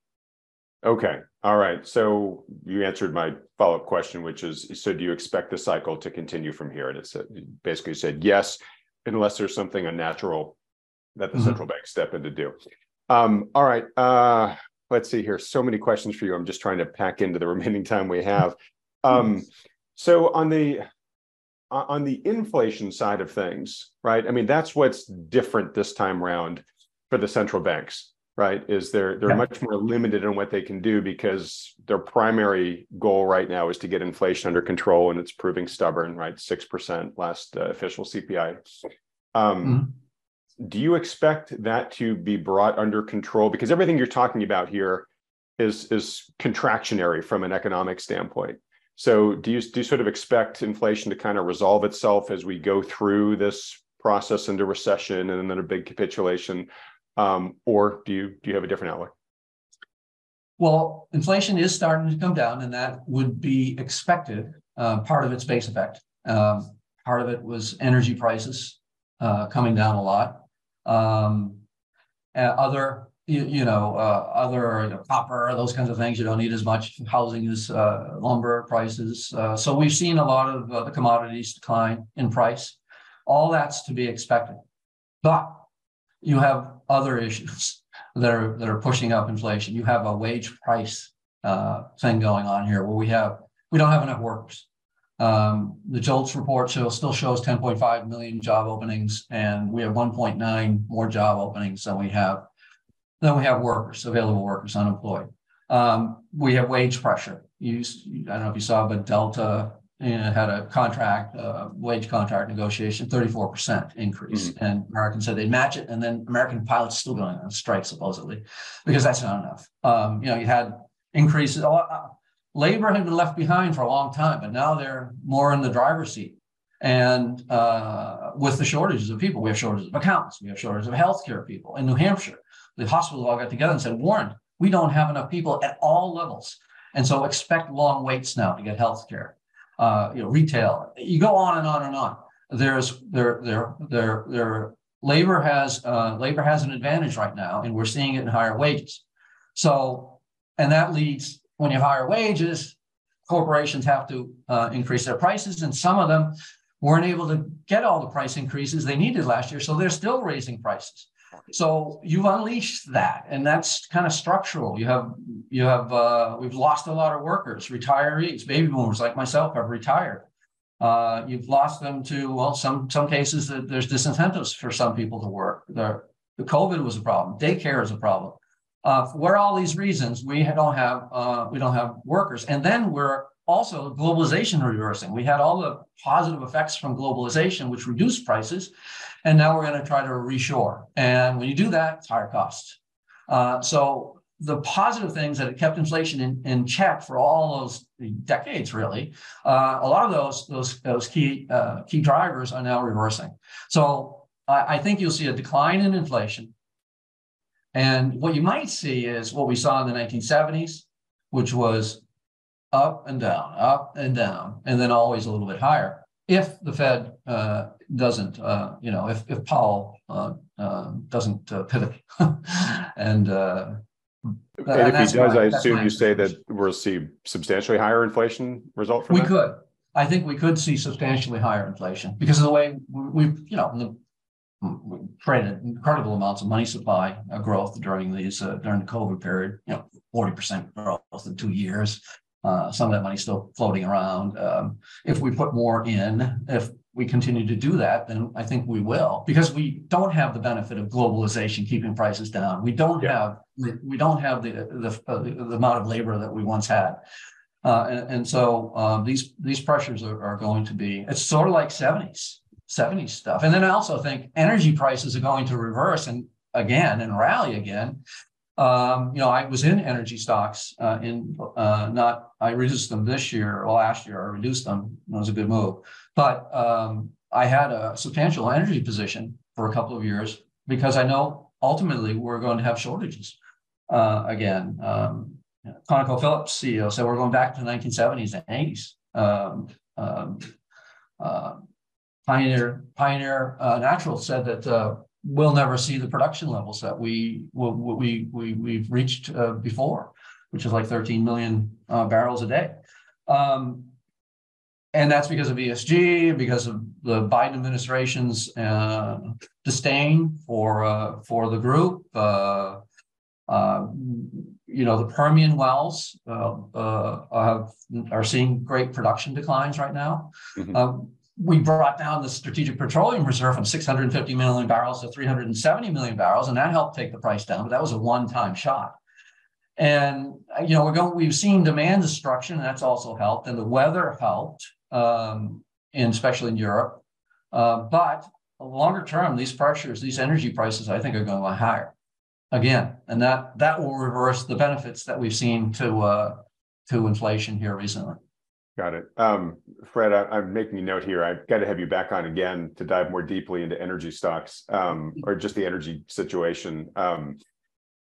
Okay. All right. So you answered my follow up question, which is so do you expect the cycle to continue from here? And it basically said yes, unless there's something unnatural that the mm-hmm. central bank step in to do. Um, all right. Uh, let's see here. So many questions for you. I'm just trying to pack into the remaining time we have. Um, so on the on the inflation side of things, right? I mean, that's what's different this time around for the central banks, right? Is they're they're yeah. much more limited in what they can do because their primary goal right now is to get inflation under control, and it's proving stubborn, right? Six percent last uh, official CPI. Um, mm-hmm. Do you expect that to be brought under control? Because everything you're talking about here is is contractionary from an economic standpoint. So do you do you sort of expect inflation to kind of resolve itself as we go through this process into recession and then a big capitulation, um, or do you do you have a different outlook? Well, inflation is starting to come down, and that would be expected. Uh, part of its base effect. Um, part of it was energy prices uh, coming down a lot. Um, other you, you know, uh, other you know, copper, those kinds of things. You don't need as much housing as uh, lumber prices. Uh, so we've seen a lot of uh, the commodities decline in price. All that's to be expected. But you have other issues that are that are pushing up inflation. You have a wage price uh, thing going on here where we have we don't have enough workers. Um, the JOLTS report show, still shows 10.5 million job openings, and we have 1.9 more job openings than we have then we have workers, available workers, unemployed. Um, we have wage pressure. You, I don't know if you saw, but Delta know, had a contract, uh, wage contract negotiation, 34% increase. Mm-hmm. And American said they'd match it. And then American pilots still going on strike, supposedly, because that's not enough. Um, you know, you had increases. Uh, labor had been left behind for a long time, but now they're more in the driver's seat. And uh, with the shortages of people, we have shortages of accountants, we have shortages of healthcare people in New Hampshire the hospitals all got together and said, Warren, we don't have enough people at all levels. And so expect long waits now to get health care. Uh, you know, retail. You go on and on and on. There's there there there there labor has uh, labor has an advantage right now, and we're seeing it in higher wages. So, and that leads when you have higher wages, corporations have to uh, increase their prices, and some of them weren't able to get all the price increases they needed last year, so they're still raising prices. So you've unleashed that, and that's kind of structural. You have you have uh, we've lost a lot of workers, retirees, baby boomers like myself have retired. Uh, you've lost them to well, some some cases that there's disincentives for some people to work. The, the COVID was a problem. Daycare is a problem. Uh, for all these reasons, we don't have uh, we don't have workers, and then we're also globalization reversing. We had all the positive effects from globalization, which reduced prices, and now we're going to try to reshore. And when you do that, it's higher costs. Uh, so the positive things that it kept inflation in, in check for all those decades, really, uh, a lot of those those those key uh, key drivers are now reversing. So I, I think you'll see a decline in inflation. And what you might see is what we saw in the 1970s, which was up and down, up and down, and then always a little bit higher. if the Fed uh, doesn't, uh, you know, if if Powell uh, uh doesn't uh, pivot, and, uh, and if he does, I assume you say that we'll see substantially higher inflation result from we that? could. I think we could see substantially higher inflation because of the way we've, you know, the, we created incredible amounts of money supply growth during these during the COVID period. You know, forty percent growth in two years. Uh, some of that money still floating around. Um, if we put more in, if we continue to do that, then I think we will, because we don't have the benefit of globalization keeping prices down. We don't yeah. have we don't have the the, uh, the amount of labor that we once had. Uh, and, and, so um, these these pressures are, are, going to be it's sort of like 70s 70s stuff and then i also think energy prices are going to reverse and again and rally again um, you know, I was in energy stocks uh, in uh, not, I reduced them this year or last year, I reduced them. It was a good move. But um, I had a substantial energy position for a couple of years because I know ultimately we're going to have shortages uh, again. Um, ConocoPhillips CEO said we're going back to the 1970s and 80s. Um, um, uh, Pioneer Pioneer uh, Natural said that uh, we'll never see the production levels that we we we we've reached uh, before, which is like 13 million uh, barrels a day. Um, and that's because of ESG, because of the Biden administration's uh, disdain for uh, for the group. Uh, uh, you know, the Permian wells have, are seeing great production declines right now. Mm-hmm we brought down the strategic petroleum reserve from 650 million barrels to 370 million barrels, and that helped take the price down. But that was a one-time shot. And you know, we're going. We've seen demand destruction, and that's also helped, and the weather helped, um, in, especially in Europe. Uh, but longer term, these pressures, these energy prices, I think, are going to go higher again, and that that will reverse the benefits that we've seen to uh, to inflation here recently. Got it. Um, Fred, I, am making a note here. I've got to have you back on again to dive more deeply into energy stocks um, or just the energy situation. Um,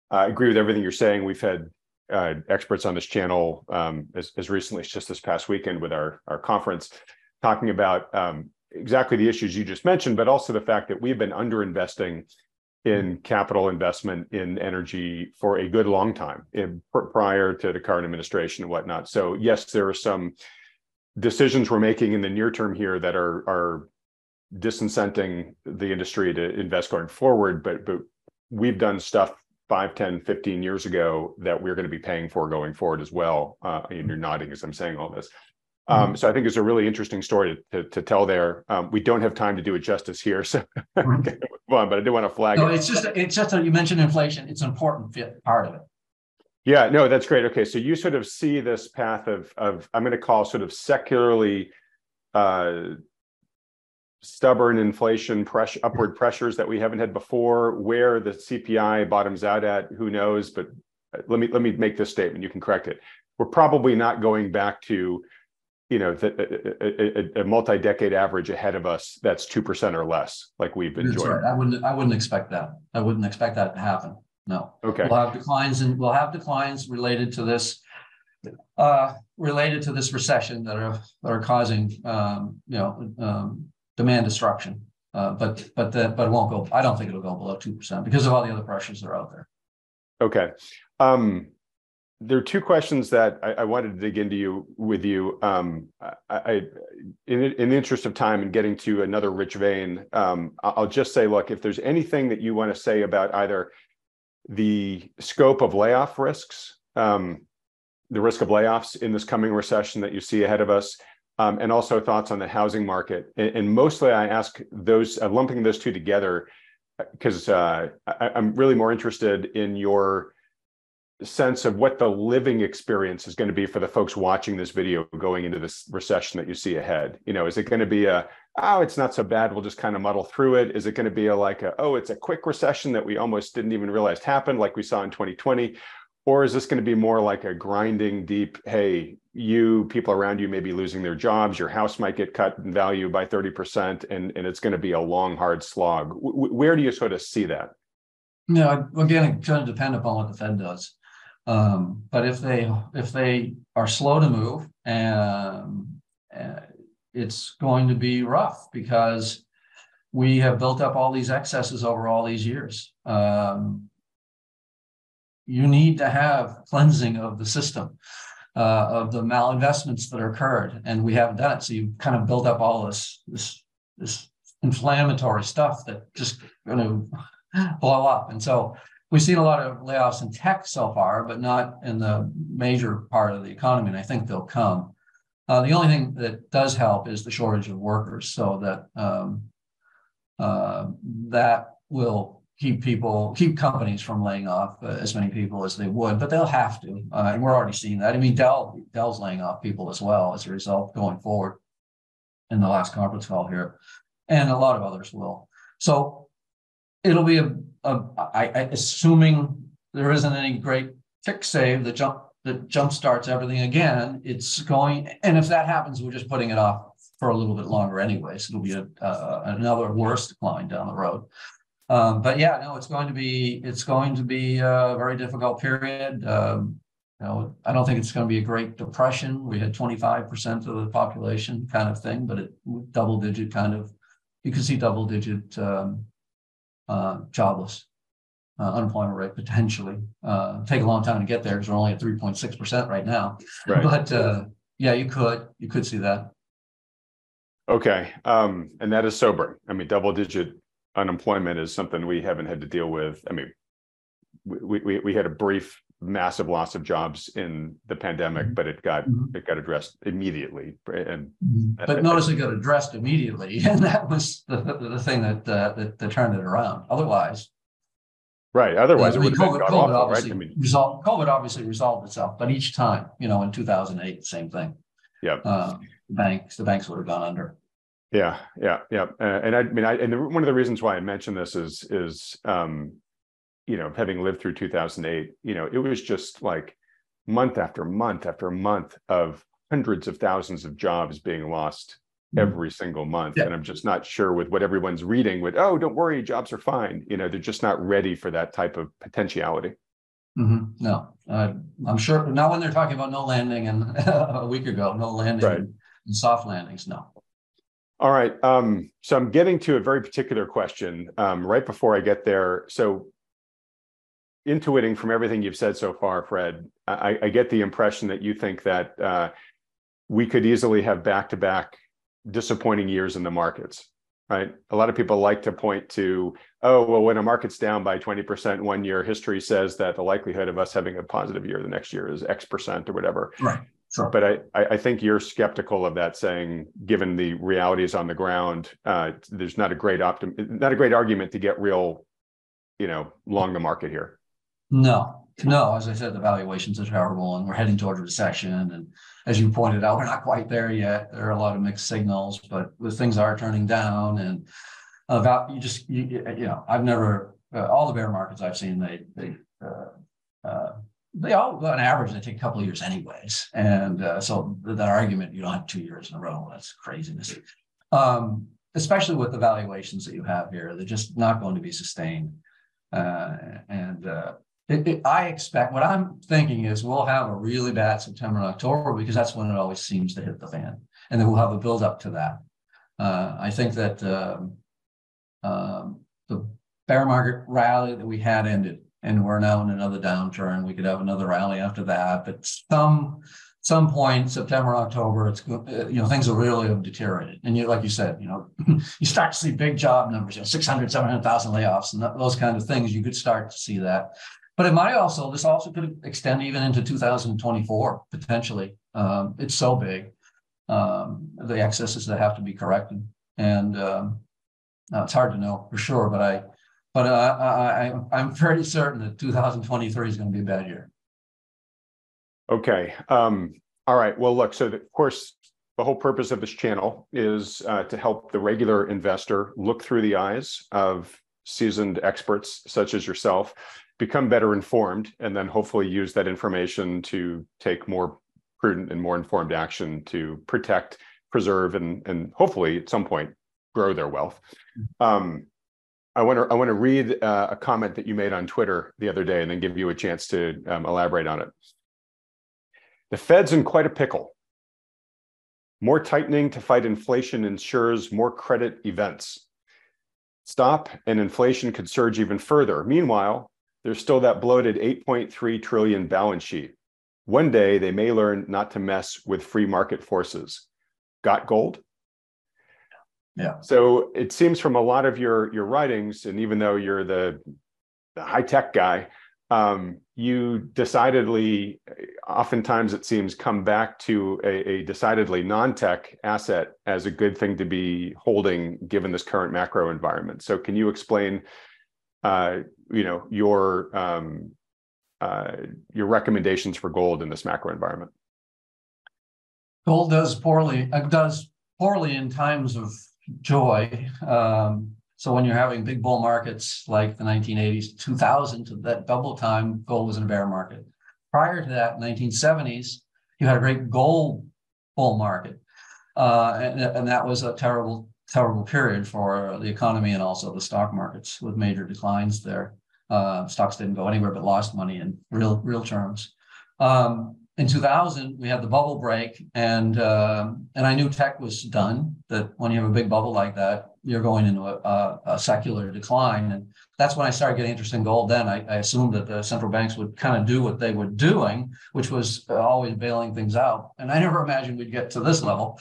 I agree with everything you're saying. We've had uh, experts on this channel um, as, as, recently as just this past weekend with our, our conference talking about um, exactly the issues you just mentioned, but also the fact that we've been underinvesting in capital investment in energy for a good long time in, prior to the current administration and whatnot. So yes, there are some decisions we're making in the near term here that are are disincenting the industry to invest going forward but but we've done stuff 5 10 15 years ago that we're going to be paying for going forward as well uh, and you're nodding as i'm saying all this um, mm-hmm. so I think it's a really interesting story to, to, to tell there. Um, we don't have time to do it justice here, so mm-hmm. on, but I did want to flag no, it. It's just it's just that you mentioned inflation. It's an important part of it. Yeah, no, that's great. Okay, so you sort of see this path of of I'm going to call sort of secularly uh, stubborn inflation pressure, upward pressures that we haven't had before. Where the CPI bottoms out at, who knows? But uh, let me let me make this statement. You can correct it. We're probably not going back to, you know, the, a, a, a multi-decade average ahead of us that's two percent or less, like we've enjoyed. Right. I wouldn't. I wouldn't expect that. I wouldn't expect that to happen. No. Okay. We'll have declines and we'll have declines related to this, uh, related to this recession that are that are causing um, you know um, demand destruction. Uh, but but the, but it won't go. I don't think it'll go below two percent because of all the other pressures that are out there. Okay. Um, there are two questions that I, I, wanted to dig into you with you. Um, I, I in, in, the interest of time and getting to another rich vein, um, I'll just say, look, if there's anything that you want to say about either the scope of layoff risks, um, the risk of layoffs in this coming recession that you see ahead of us, um, and also thoughts on the housing market. And, and mostly, I ask those, lumping those two together, because uh, uh I'm really more interested in your sense of what the living experience is going to be for the folks watching this video going into this recession that you see ahead. You know, is it going to be a oh, it's not so bad. We'll just kind of muddle through it. Is it going to be a, like a, oh, it's a quick recession that we almost didn't even realize happened, like we saw in 2020? Or is this going to be more like a grinding deep, hey, you, people around you may be losing their jobs, your house might get cut in value by 30%, and, and it's going to be a long, hard slog. W- where do you sort of see that? Yeah, again, it's going to depend upon what the Fed does. Um, but if they if they are slow to move and, uh, it's going to be rough because we have built up all these excesses over all these years. Um, you need to have cleansing of the system uh, of the malinvestments that occurred, and we haven't done it. So you kind of build up all this this this inflammatory stuff that just going to blow up. And so we've seen a lot of layoffs in tech so far, but not in the major part of the economy. And I think they'll come. Uh, the only thing that does help is the shortage of workers, so that um, uh, that will keep people, keep companies from laying off uh, as many people as they would, but they'll have to. Uh, and we're already seeing that. I mean, Dell, Dell's laying off people as well as a result going forward in the last conference call here, and a lot of others will. So it'll be a, a I, I, assuming there isn't any great tick save that jump that jump starts everything again. It's going, and if that happens, we're just putting it off for a little bit longer anyway. So it'll be a, uh, another worse decline down the road. Um, but yeah, no, it's going to be it's going to be a very difficult period. Um, you know, I don't think it's going to be a great depression. We had 25% of the population kind of thing, but it double digit kind of, you can see double digit um, uh, jobless uh, unemployment rate potentially. Uh, take a long time to get there because we're only at 3.6% right now. Right. But uh, yeah, you could, you could see that. Okay. Um, and that is sobering. I mean, double digit unemployment is something we haven't had to deal with. I mean, we, we, we had a brief massive loss of jobs in the pandemic, mm-hmm. but it got mm-hmm. it got addressed immediately. And mm-hmm. but notice it got addressed immediately, and that was the, the thing that, uh, that that turned it around. Otherwise, right. Otherwise, uh, I mean, it would have COVID awful, obviously right? I mean, resolved, COVID obviously resolved itself, but each time, you know, in 2008, same thing. Yeah. Uh, the banks, the banks would have gone under. Yeah, yeah, yeah. Uh, and I, mean, I, and the, one of the reasons why I mentioned this is, is, um, you know, having lived through 2008, you know, it was just like month after month after month of hundreds of thousands of jobs being lost mm-hmm. every single month. Yeah. And I'm just not sure with what everyone's reading with, oh, don't worry, jobs are fine. You know, they're just not ready for that type of potentiality. Mm-hmm. No, uh, I'm sure not when they're talking about no landing and a week ago, no landing right. and soft landings. No. All right. Um, so I'm getting to a very particular question um, right before I get there. So, intuiting from everything you've said so far, Fred, I, I get the impression that you think that uh, we could easily have back to back disappointing years in the markets, right? A lot of people like to point to, oh, well, when a market's down by 20% one year, history says that the likelihood of us having a positive year the next year is X percent or whatever. Right. Sure. But I, I think you're skeptical of that, saying given the realities on the ground, uh, there's not a great optim, not a great argument to get real, you know, long the market here. No, no. As I said, the valuations are terrible, and we're heading towards recession. And as you pointed out, we're not quite there yet. There are a lot of mixed signals, but the things are turning down. And about you just you, you know, I've never uh, all the bear markets I've seen they they. Uh, uh, they all on average they take a couple of years anyways. And uh, so that argument you don't have two years in a row. That's craziness. Um, especially with the valuations that you have here they're just not going to be sustained. Uh, and uh, it, it, i expect what i'm thinking is we'll have a really bad september and october because that's when it always seems to hit the fan. And then we'll have a build up to that. Uh, i think that um, um, the bear market rally that we had ended and we're now in another downturn. We could have another rally after that, but some some point September October, it's uh, you know things will really have deteriorated. And you like you said, you know, you start to see big job numbers, you know, 600, 700,000 layoffs and those kind of things. You could start to see that. But it might also this also could extend even into 2024 potentially. Um, it's so big, um, the excesses that have to be corrected, and um, it's hard to know for sure. But I but uh, I, I'm fairly certain that 2023 is going to be a bad year. Okay. Um, all right. Well, look, so the, of course, the whole purpose of this channel is uh, to help the regular investor look through the eyes of seasoned experts such as yourself, become better informed, and then hopefully use that information to take more prudent and more informed action to protect, preserve, and, and hopefully at some point grow their wealth. Mm-hmm. Um, I want to I want to read uh, a comment that you made on Twitter the other day, and then give you a chance to um, elaborate on it. The Fed's in quite a pickle. More tightening to fight inflation ensures more credit events. Stop and inflation could surge even further. Meanwhile, there's still that bloated 8.3 trillion balance sheet. One day they may learn not to mess with free market forces. Got gold? Yeah. So it seems from a lot of your your writings, and even though you're the the high tech guy, um, you decidedly, oftentimes it seems, come back to a, a decidedly non-tech asset as a good thing to be holding given this current macro environment. So can you explain, uh, you know, your um, uh, your recommendations for gold in this macro environment? Gold does poorly. Uh, does poorly in times of joy. Um, so when you're having big bull markets like the 1980s, 2000, that double time, gold was in a bear market. Prior to that, 1970s, you had a great gold bull market. Uh, and, and that was a terrible, terrible period for the economy and also the stock markets with major declines there. Uh, stocks didn't go anywhere but lost money in real real terms. Um, in 2000, we had the bubble break, and uh, and I knew tech was done. That when you have a big bubble like that, you're going into a, a, a secular decline, and that's when I started getting interested in gold. Then I, I, assumed that the central banks would kind of do what they were doing, which was always bailing things out. And I never imagined we'd get to this level.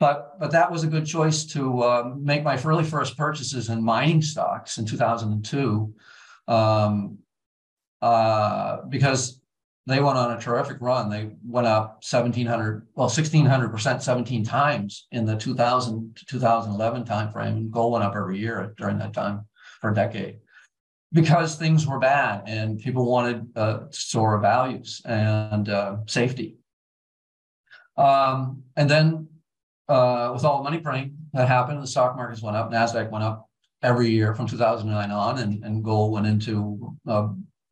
But but that was a good choice to uh, make my really first purchases in mining stocks in 2002, um, uh, because they went on a terrific run. They went up 1700, well, 1600%, 17 times in the 2000 to 2011 timeframe. And gold went up every year during that time for a decade because things were bad and people wanted uh, store of values and uh, safety. Um, and then uh, with all the money printing that happened, the stock markets went up, NASDAQ went up every year from 2009 on, and, and gold went into uh,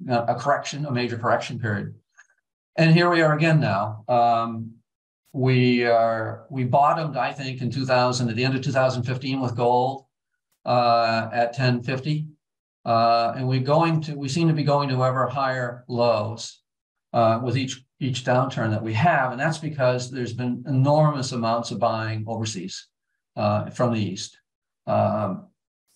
a correction, a major correction period and here we are again now. Um, we are we bottomed, I think, in 2000 at the end of 2015 with gold uh, at 1050, uh, and we're going to we seem to be going to ever higher lows uh, with each each downturn that we have, and that's because there's been enormous amounts of buying overseas uh, from the east. Um,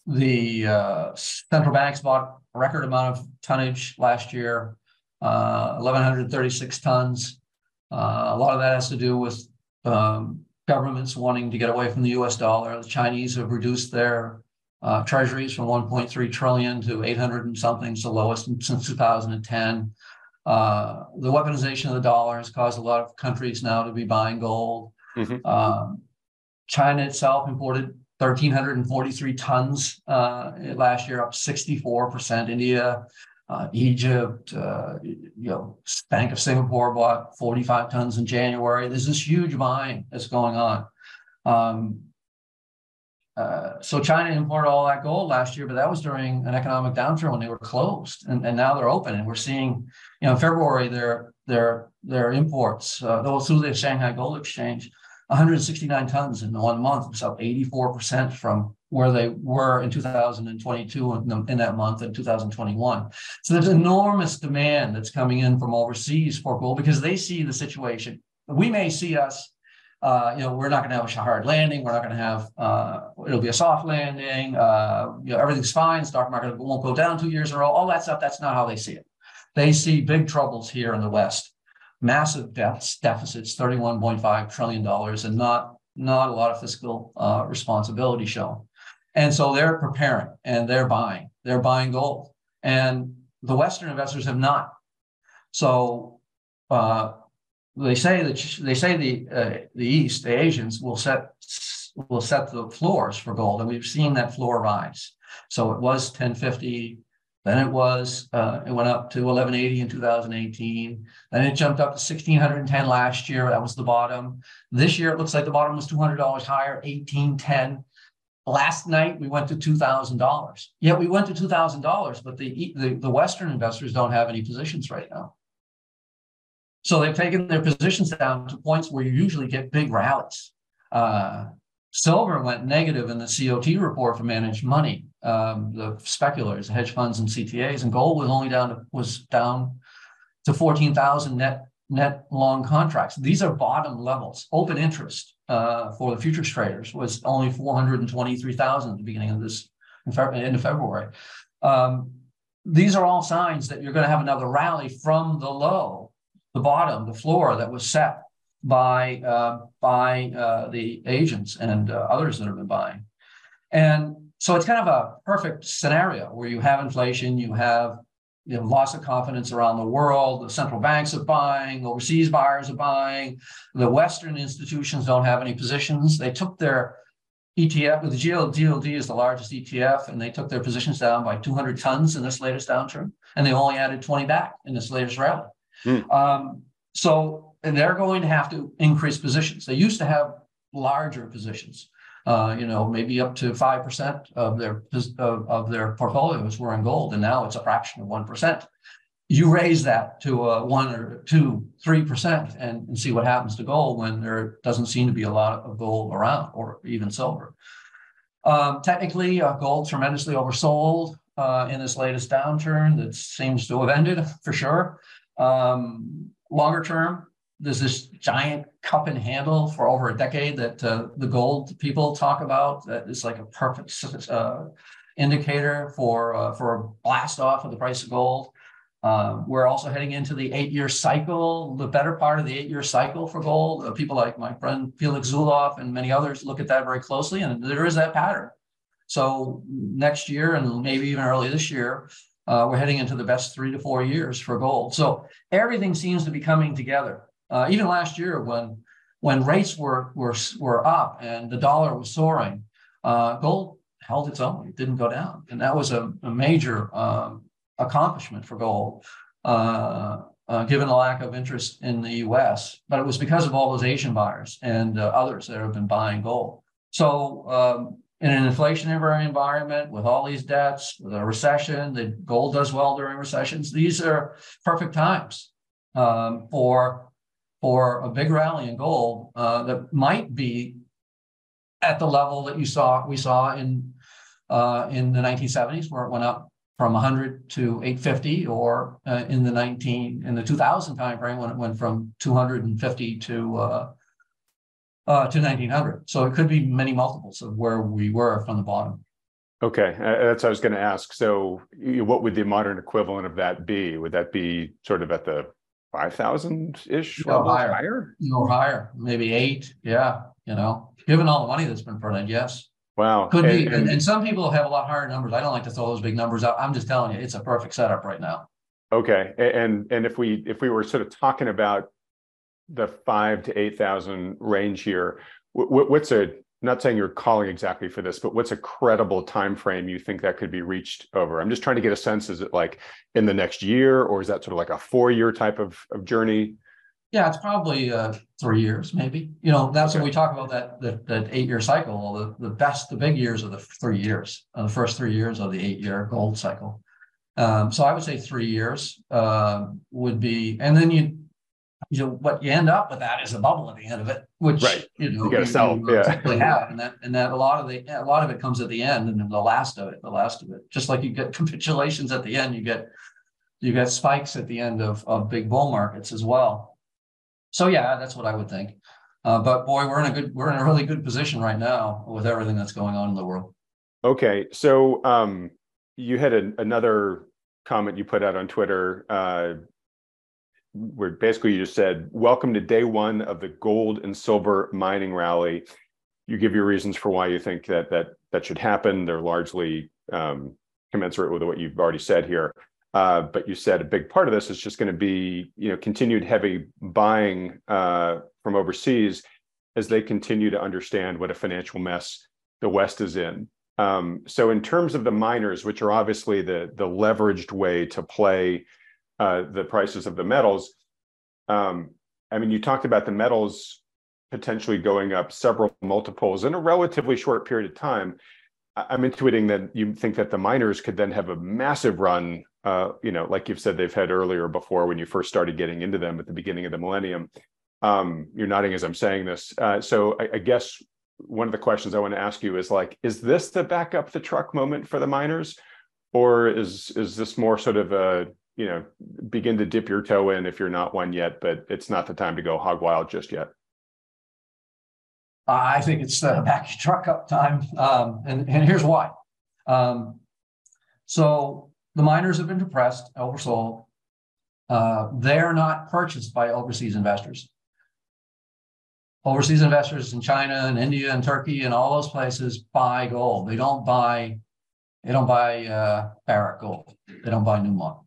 the uh, central banks bought a record amount of tonnage last year uh, 1,136 tons. Uh, a lot of that has to do with um, governments wanting to get away from the U.S. dollar. The Chinese have reduced their uh, treasuries from 1.3 trillion to 800 and something, it's the lowest since 2010. Uh, the weaponization of the dollar has caused a lot of countries now to be buying gold. Mm-hmm. Um, China itself imported 1,343 tons uh, last year, up 64%. India uh, Egypt, uh, you know, Bank of Singapore bought 45 tons in January. There's this huge buying that's going on. Um, uh, so China imported all that gold last year, but that was during an economic downturn when they were closed, and, and now they're open. And we're seeing, you know, in February their their their imports, uh, those through the Shanghai Gold Exchange, 169 tons in one month. It was up 84 percent from where they were in 2022 in, that month in 2021. So there's enormous demand that's coming in from overseas for gold because they see the situation. We may see us, uh, you know, we're not going to have a hard landing. We're not going to have, uh, it'll be a soft landing. Uh, you know, everything's fine. Stock market won't go down two years in a row. All that stuff, that's not how they see it. They see big troubles here in the West, massive debts, deficits, $31.5 trillion, and not, not a lot of fiscal uh, responsibility shown. And so they're preparing and they're buying, they're buying gold. And the Western investors have not. So uh, they say that they say the uh, the East, the Asians will set will set the floors for gold, and we've seen that floor rise. So it was 1050, then it was uh, it went up to 1180 in 2018, then it jumped up to 1610 last year. That was the bottom. This year it looks like the bottom was $200 higher, 1810. Last night we went to two thousand dollars. Yet we went to two thousand dollars, but the, the the Western investors don't have any positions right now. So they've taken their positions down to points where you usually get big rallies. Uh, silver went negative in the COT report for managed money, um, the speculators, hedge funds, and CTAs, and gold was only down to, was down to fourteen thousand net net long contracts. These are bottom levels. Open interest uh, for the futures traders was only 423,000 at the beginning of this in, Fe- end of February. Um, these are all signs that you're going to have another rally from the low, the bottom, the floor that was set by uh, by uh, the Asians and uh, others that have been buying. And so it's kind of a perfect scenario where you have inflation, you have you know, loss of confidence around the world. The central banks are buying, overseas buyers are buying. The Western institutions don't have any positions. They took their ETF, the GLD is the largest ETF, and they took their positions down by 200 tons in this latest downturn, and they only added 20 back in this latest rally. Mm. Um, so, and they're going to have to increase positions. They used to have larger positions uh, you know, maybe up to 5% of their, of, of, their portfolios were in gold, and now it's a fraction of 1%. You raise that to a one or two, 3% and, and see what happens to gold when there doesn't seem to be a lot of gold around or even silver. Um, technically, uh, gold tremendously oversold uh, in this latest downturn that seems to have ended for sure. Um, longer term, there's this giant cup and handle for over a decade that uh, the gold people talk about that is like a perfect uh, indicator for uh, for a blast off of the price of gold. Uh, we're also heading into the eight-year cycle, the better part of the eight-year cycle for gold. Uh, people like my friend Felix Zulauf and many others look at that very closely, and there is that pattern. So next year and maybe even early this year, uh, we're heading into the best three to four years for gold. So everything seems to be coming together. Uh, even last year, when when rates were were were up and the dollar was soaring, uh, gold held its own; it didn't go down, and that was a, a major um, accomplishment for gold. Uh, uh, given the lack of interest in the U.S., but it was because of all those Asian buyers and uh, others that have been buying gold. So, um, in an inflationary environment with all these debts, with a recession, the gold does well during recessions. These are perfect times um, for for a big rally in gold uh, that might be at the level that you saw we saw in uh, in the 1970s where it went up from 100 to 850 or uh, in the 19 in the 2000 timeframe when it went from 250 to uh, uh, to 1900 so it could be many multiples of where we were from the bottom. Okay uh, that's what i was going to ask. So what would the modern equivalent of that be? Would that be sort of at the five thousand ish no, higher. higher? No higher, maybe eight. Yeah, you know, given all the money that's been printed, yes. Wow. Could and, be. And, and, some people have a lot higher numbers. I don't like to throw those big numbers out. I'm just telling you, it's a perfect setup right now. Okay. And and if we if we were sort of talking about the five to eight thousand range here, what's a not saying you're calling exactly for this, but what's a credible time frame you think that could be reached over? I'm just trying to get a sense. Is it like in the next year, or is that sort of like a four year type of, of journey? Yeah, it's probably uh, three years, maybe. You know, that's okay. when we talk about that that, that eight year cycle. The, the best, the big years are the three years, uh, the first three years of the eight year gold cycle. Um, so I would say three years uh, would be, and then you you know what you end up with that is a bubble at the end of it, which right. you know you got to sell, you yeah. have, and that and that a lot of the a lot of it comes at the end, and then the last of it, the last of it, just like you get capitulations at the end, you get you get spikes at the end of of big bull markets as well. So yeah, that's what I would think. Uh, but boy, we're in a good we're in a really good position right now with everything that's going on in the world. Okay, so um, you had a, another comment you put out on Twitter. Uh, where basically you just said, welcome to day one of the gold and silver mining rally. You give your reasons for why you think that that that should happen. They're largely um, commensurate with what you've already said here. Uh, but you said a big part of this is just going to be, you know, continued heavy buying uh, from overseas as they continue to understand what a financial mess the West is in. Um, so, in terms of the miners, which are obviously the the leveraged way to play uh, the prices of the metals. Um, I mean, you talked about the metals potentially going up several multiples in a relatively short period of time. I'm intuiting that you think that the miners could then have a massive run. Uh, you know, like you've said, they've had earlier before when you first started getting into them at the beginning of the millennium. Um, you're nodding as I'm saying this. Uh, so I, I guess one of the questions I want to ask you is like, is this the back up the truck moment for the miners, or is is this more sort of a you know begin to dip your toe in if you're not one yet, but it's not the time to go hog wild just yet. I think it's the back truck up time, um, and and here's why. Um, so the miners have been depressed, oversold. Uh, they're not purchased by overseas investors. Overseas investors in China and India and Turkey and all those places buy gold. They don't buy, they don't buy uh, Barrick gold. They don't buy Newmont.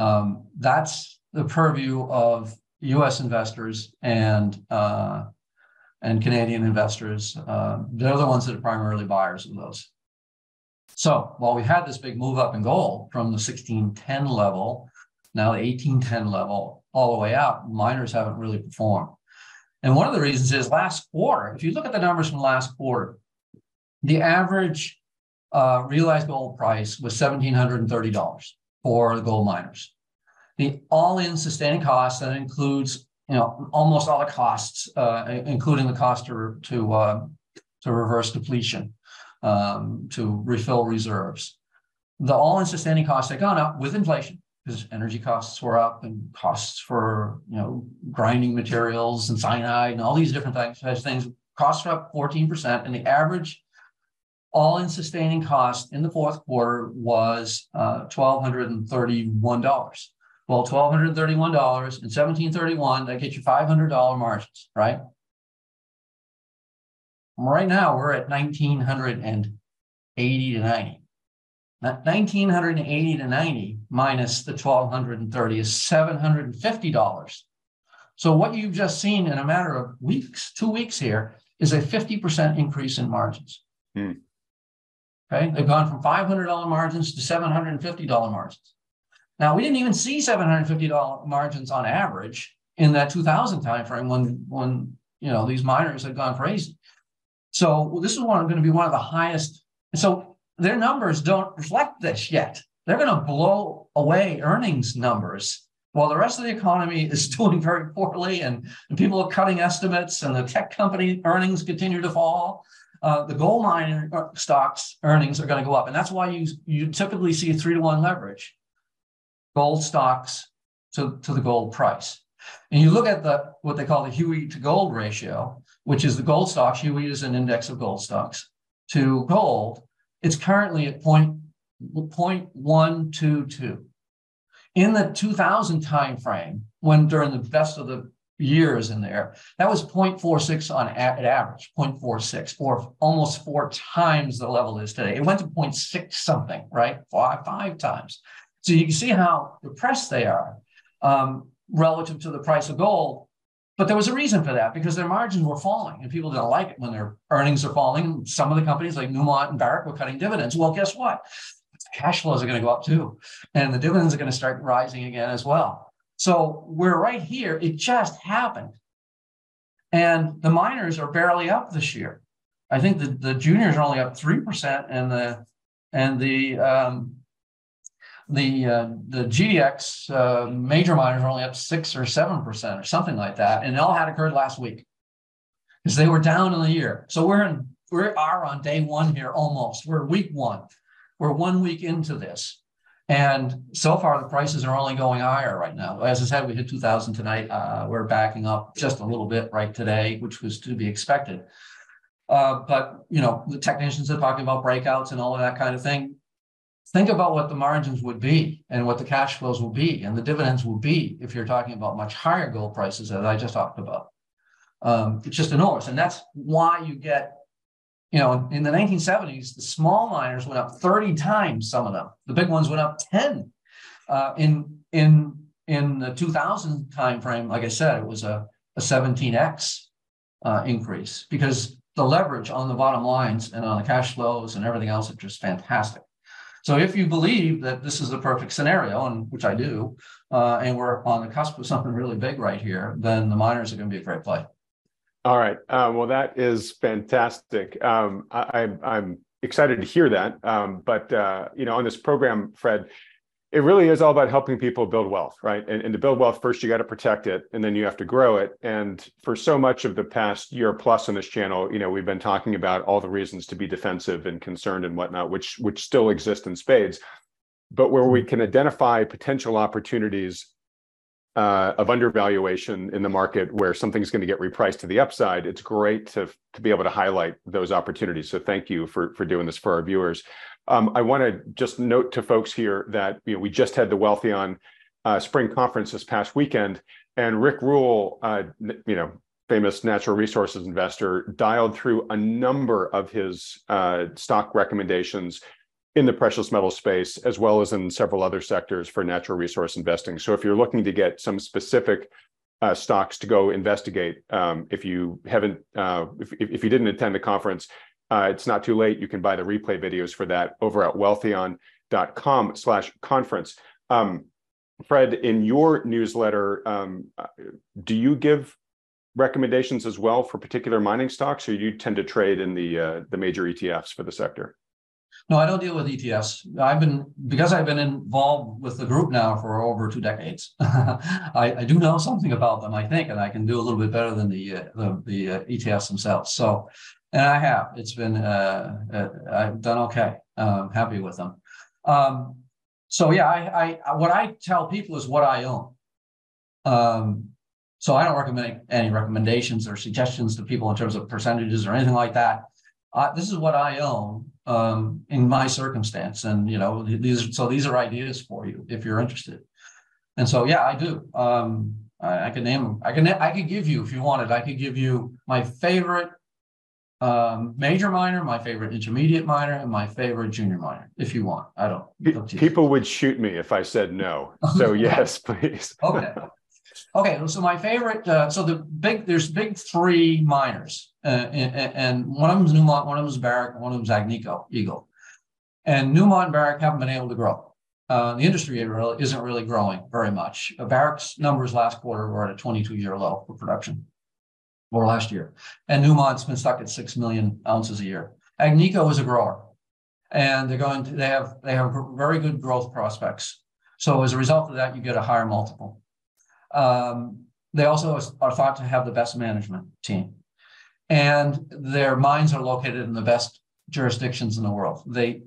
Um, that's the purview of U.S. investors and uh, and Canadian investors. Uh, they're the ones that are primarily buyers of those. So while we had this big move up in gold from the 1610 level, now the 1810 level, all the way up, miners haven't really performed. And one of the reasons is last quarter, if you look at the numbers from last quarter, the average uh, realized gold price was $1,730 for the gold miners. The all-in sustaining cost that includes, you know, almost all the costs, uh, including the cost to to uh, to reverse depletion, um, to refill reserves. The all-in sustaining costs had gone up with inflation because energy costs were up and costs for you know grinding materials and cyanide and all these different types of things. Costs were up 14%, and the average all-in sustaining cost in the fourth quarter was uh, $1,231. Well, $1,231 and 1731, that gets you $500 margins, right? Right now, we're at 1980 to 90. Now, 1980 to 90 minus the 1230 is $750. So what you've just seen in a matter of weeks, two weeks here, is a 50% increase in margins. Hmm. Okay, they've gone from $500 margins to $750 margins. Now, we didn't even see $750 margins on average in that 2000 timeframe when, when you know these miners had gone crazy. So this is one going to be one of the highest. So their numbers don't reflect this yet. They're going to blow away earnings numbers while the rest of the economy is doing very poorly and, and people are cutting estimates and the tech company earnings continue to fall uh, the gold mine stocks earnings are going to go up. And that's why you, you typically see three to one leverage gold stocks to, to the gold price. And you look at the what they call the Huey to gold ratio, which is the gold stocks. Huey is an index of gold stocks to gold. It's currently at point, 0.122. In the 2000 timeframe, when during the best of the years in there. That was 0.46 on at average, 0.46, or almost four times the level is today. It went to 0.6 something, right? Five, five times. So you can see how depressed they are um, relative to the price of gold. But there was a reason for that because their margins were falling and people didn't like it when their earnings are falling. Some of the companies like Newmont and Barrick were cutting dividends. Well, guess what? Cash flows are going to go up too. And the dividends are going to start rising again as well. So we're right here. It just happened. And the miners are barely up this year. I think the, the juniors are only up 3% and the and the um, the uh, the GDX uh, major miners are only up six or seven percent or something like that, and it all had occurred last week because they were down in the year. So we're in we are on day one here almost. We're week one. We're one week into this, and so far, the prices are only going higher right now. As I said, we hit 2000 tonight. Uh, we're backing up just a little bit right today, which was to be expected. Uh, but you know, the technicians are talking about breakouts and all of that kind of thing. Think about what the margins would be and what the cash flows will be and the dividends will be if you're talking about much higher gold prices, as I just talked about. Um, it's just enormous, and that's why you get you know, in the 1970s, the small miners went up 30 times. Some of them, the big ones went up 10. Uh, in in in the 2000 timeframe, like I said, it was a, a 17x uh, increase because the leverage on the bottom lines and on the cash flows and everything else is just fantastic. So if you believe that this is the perfect scenario, and which I do, uh, and we're on the cusp of something really big right here, then the miners are going to be a great play. All right. Um, well, that is fantastic. Um, I, am excited to hear that. Um, but uh, you know, on this program, Fred, it really is all about helping people build wealth, right? And, and to build wealth, first you got to protect it, and then you have to grow it. And for so much of the past year plus on this channel, you know, we've been talking about all the reasons to be defensive and concerned and whatnot, which which still exist in spades. but where we can identify potential opportunities uh, of undervaluation in the market where something's going to get repriced to the upside, it's great to, to be able to highlight those opportunities. So thank you for, for doing this for our viewers. Um, I want to just note to folks here that you know, we just had the Wealthion uh, spring conference this past weekend, and Rick Rule, uh, you know, famous natural resources investor, dialed through a number of his uh, stock recommendations in the precious metal space, as well as in several other sectors for natural resource investing. So if you're looking to get some specific uh, stocks to go investigate, um, if you haven't, uh, if, if you didn't attend the conference, uh, it's not too late. You can buy the replay videos for that over at wealthion.com slash conference. Um, Fred, in your newsletter, um, uh, do you give recommendations as well for particular mining stocks, or you tend to trade in the uh, the major ETFs for the sector? No, I don't deal with ETFs. I've been because I've been involved with the group now for over two decades. I, I, do know something about them, I think, and I can do a little bit better than the uh, the, the uh, ETFs themselves. So, and I have. It's been uh, uh I've done okay. I'm happy with them. Um, so yeah, I, I what I tell people is what I own. Um, so I don't recommend any recommendations or suggestions to people in terms of percentages or anything like that. Uh, this is what I own um, in my circumstance, and you know these. So these are ideas for you if you're interested. And so yeah, I do. Um, I, I can name them. I can. I could give you if you wanted. I could give you my favorite um, major miner, my favorite intermediate miner, and my favorite junior miner. If you want, I don't. People would shoot me if I said no. So yes, please. okay. Okay, so my favorite, uh, so the big, there's big three miners, uh, and, and, one of them is Newmont, one of them is Barrick, one of them is Agnico Eagle. And Newmont and Barrick haven't been able to grow. Uh, the industry really isn't really growing very much. Uh, Barrick's numbers last quarter were at a 22 year low for production, or last year. And Newmont's been stuck at 6 million ounces a year. Agnico is a grower, and they're going to, they have, they have very good growth prospects. So as a result of that, you get a higher multiple. Um, they also are thought to have the best management team. And their mines are located in the best jurisdictions in the world. They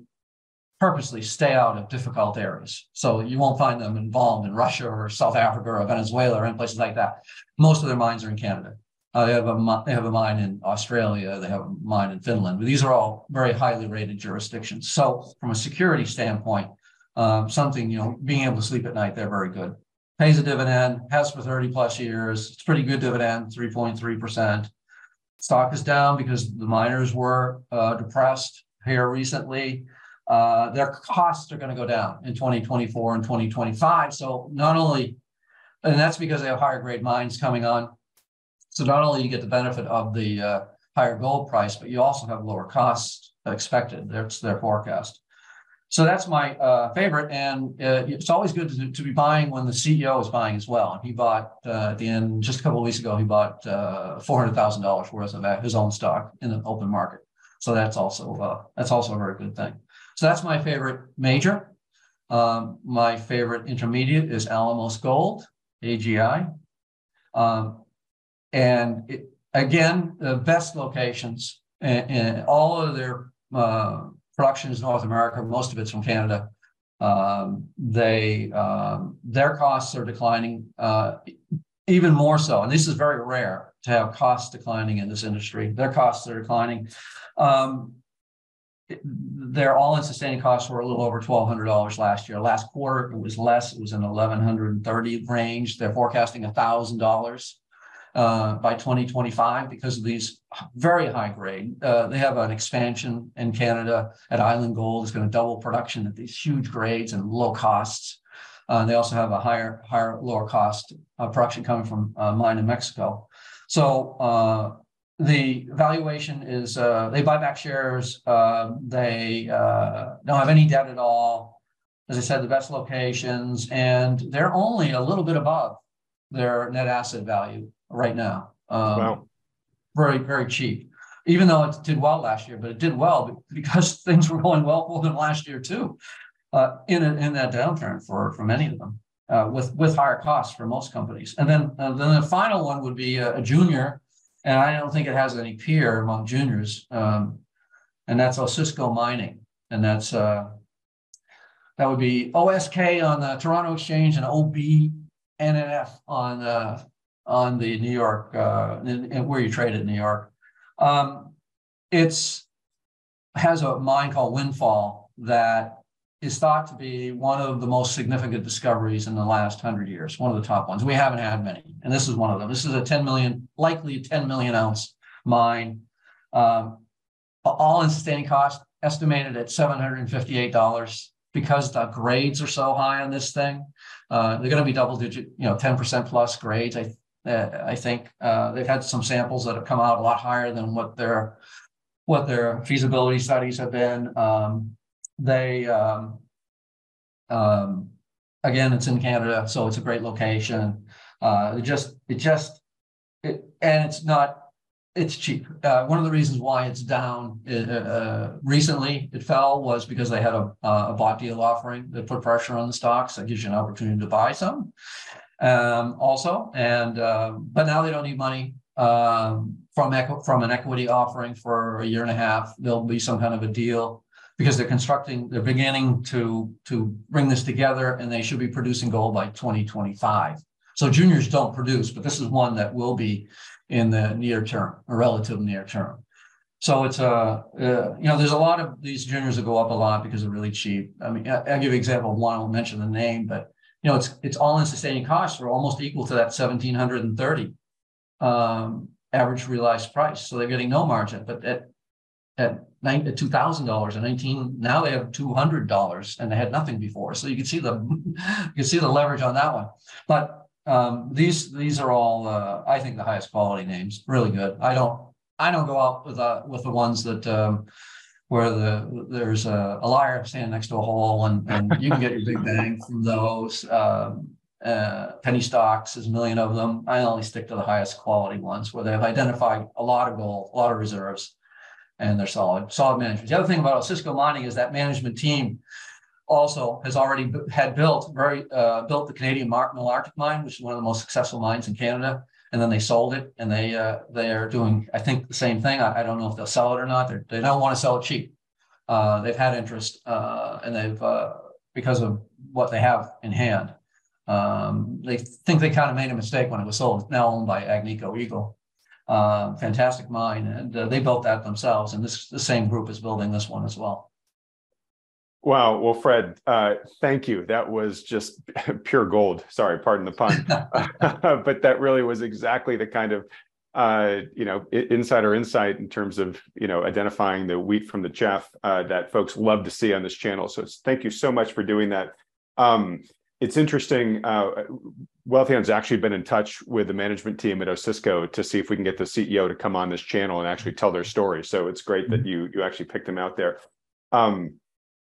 purposely stay out of difficult areas. So you won't find them involved in Russia or South Africa or Venezuela or in places like that. Most of their mines are in Canada. Uh, they have a they have a mine in Australia. They have a mine in Finland. But these are all very highly rated jurisdictions. So from a security standpoint, um, something you know, being able to sleep at night, they're very good pays a dividend, has for 30 plus years. It's pretty good dividend, 3.3%. Stock is down because the miners were uh, depressed here recently. Uh, their costs are going to go down in 2024 and 2025. So not only, and that's because they have higher grade mines coming on. So not only you get the benefit of the uh, higher gold price, but you also have lower costs expected. That's their forecast. So that's my uh, favorite, and uh, it's always good to, to, be buying when the CEO is buying as well. And he bought uh, at the end just a couple of weeks ago. He bought uh, four hundred thousand dollars worth of his own stock in the open market. So that's also uh, that's also a very good thing. So that's my favorite major. Um, my favorite intermediate is Alamos Gold, AGI, um, and it, again the best locations and, and all of their uh, production is North America. Most of it's from Canada. Um, they um, their costs are declining uh, even more so, and this is very rare to have costs declining in this industry. Their costs are declining. Um, their all-in sustaining costs were a little over twelve hundred dollars last year. Last quarter it was less; it was in eleven hundred and thirty range. They're forecasting thousand dollars uh, by 2025 because of these very high grade. Uh, they have an expansion in Canada at Island Gold is going to double production at these huge grades and low costs. Uh, they also have a higher, higher, lower cost production coming from uh, mine in Mexico. So uh, the valuation is uh, they buy back shares. they don't have any debt at all. As I said, the best locations, and they're only a little bit above their net asset value right now. Um, wow. Very, very cheap. Even though it did well last year, but it did well because things were going well for them last year too, uh, in a, in that downturn for for many of them, uh, with with higher costs for most companies. And then uh, then the final one would be a, a, junior, and I don't think it has any peer among juniors, um, and that's Osisko Mining, and that's uh, that would be OSK on the Toronto Exchange and OBNNF on the on the New York uh, in, in where you trade in New York. Um, it's has a mine called Windfall that is thought to be one of the most significant discoveries in the last hundred years, one of the top ones. We haven't had many, and this is one of them. This is a 10 million, likely 10 million ounce mine. Um, all in sustaining cost estimated at $758 because the grades are so high on this thing. Uh, they're going to be double digit, you know, 10% plus grades. I, I think uh, they've had some samples that have come out a lot higher than what their what their feasibility studies have been. Um, they um, um, again, it's in Canada, so it's a great location. Uh, it just it just it, and it's not it's cheap. Uh, one of the reasons why it's down uh, uh, recently, it fell was because they had a, a bought deal offering that put pressure on the stocks. That gives you an opportunity to buy some, um, also. And uh, but now they don't need money um, from equ- from an equity offering for a year and a half. There'll be some kind of a deal because they're constructing. They're beginning to to bring this together, and they should be producing gold by 2025. So juniors don't produce, but this is one that will be in the near term, a relative near term. So it's a, uh, uh, you know, there's a lot of these juniors that go up a lot because they're really cheap. I mean, I, will give you an example one. I won't mention the name, but you know, it's it's all in sustaining costs are almost equal to that 1730 um, average realized price. So they're getting no margin, but at at, nine, at two thousand dollars and nineteen now they have two hundred dollars and they had nothing before. So you can see the you can see the leverage on that one. But um, these these are all uh, I think the highest quality names. Really good. I don't I don't go out with uh, with the ones that um, where the there's a, a, liar standing next to a hole and, and you can get your big bang from those. Um, uh, penny stocks, there's a million of them. I only stick to the highest quality ones where they've identified a lot of gold, a lot of reserves, and they're solid, solid management. The other thing about Osisko Mining is that management team also has already had built very uh, built the Canadian Mar- Malartic mine, which is one of the most successful mines in Canada. And then they sold it, and they uh, they are doing I think the same thing. I, I don't know if they'll sell it or not. They're, they do not want to sell it cheap. Uh, they've had interest, uh, and they've uh, because of what they have in hand. Um, they think they kind of made a mistake when it was sold. Now owned by Agnico Eagle. Uh, fantastic mine, and uh, they built that themselves. And this the same group is building this one as well. Wow. Well, Fred, uh, thank you. That was just pure gold. Sorry, pardon the pun, but that really was exactly the kind of uh, you know insider insight in terms of you know identifying the wheat from the chaff uh, that folks love to see on this channel. So thank you so much for doing that. Um, it's interesting. Uh, Wealthion's actually been in touch with the management team at Osisko to see if we can get the CEO to come on this channel and actually tell their story. So it's great that mm-hmm. you you actually picked them out there. Um,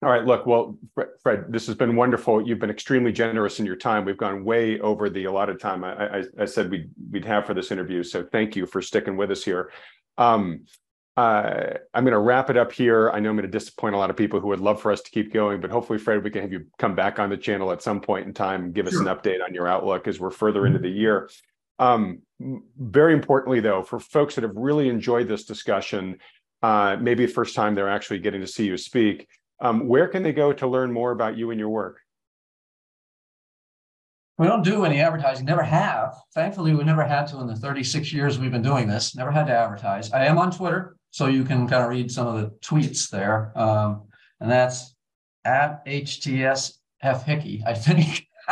all right, look, well, Fred, this has been wonderful. You've been extremely generous in your time. We've gone way over the allotted time I, I, I said we'd, we'd have for this interview. So thank you for sticking with us here. Um, uh, I'm going to wrap it up here. I know I'm going to disappoint a lot of people who would love for us to keep going, but hopefully, Fred, we can have you come back on the channel at some point in time and give sure. us an update on your outlook as we're further into mm-hmm. the year. Um, very importantly, though, for folks that have really enjoyed this discussion, uh, maybe the first time they're actually getting to see you speak, um, where can they go to learn more about you and your work? We don't do any advertising, never have. Thankfully, we never had to in the 36 years we've been doing this, never had to advertise. I am on Twitter, so you can kind of read some of the tweets there. Um, and that's at HTSF Hickey, I think.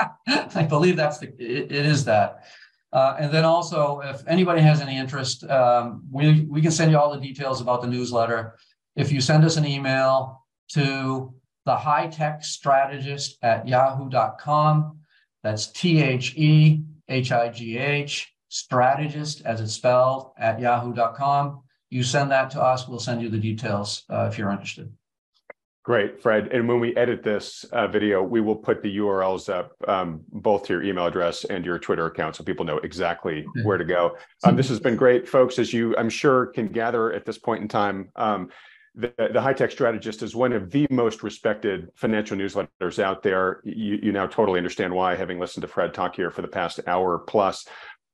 I believe that's the, it, it is that. Uh, and then also, if anybody has any interest, um, we, we can send you all the details about the newsletter. If you send us an email, to the high tech strategist at yahoo.com. That's T H E H I G H, strategist as it's spelled at yahoo.com. You send that to us, we'll send you the details uh, if you're interested. Great, Fred. And when we edit this uh, video, we will put the URLs up um, both to your email address and your Twitter account so people know exactly where to go. Um, this has been great, folks, as you, I'm sure, can gather at this point in time. Um, the, the high tech strategist is one of the most respected financial newsletters out there. You, you now totally understand why, having listened to Fred talk here for the past hour plus.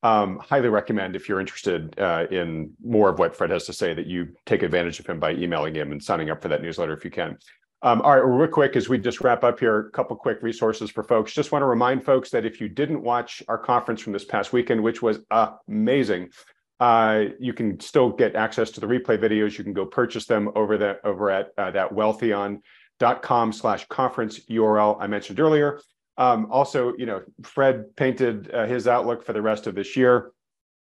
Um, highly recommend if you're interested uh, in more of what Fred has to say that you take advantage of him by emailing him and signing up for that newsletter if you can. Um, all right, real quick as we just wrap up here, a couple quick resources for folks. Just want to remind folks that if you didn't watch our conference from this past weekend, which was amazing, uh, you can still get access to the replay videos. You can go purchase them over the over at uh, that wealthion.com slash conference URL I mentioned earlier. Um, also, you know, Fred painted uh, his outlook for the rest of this year.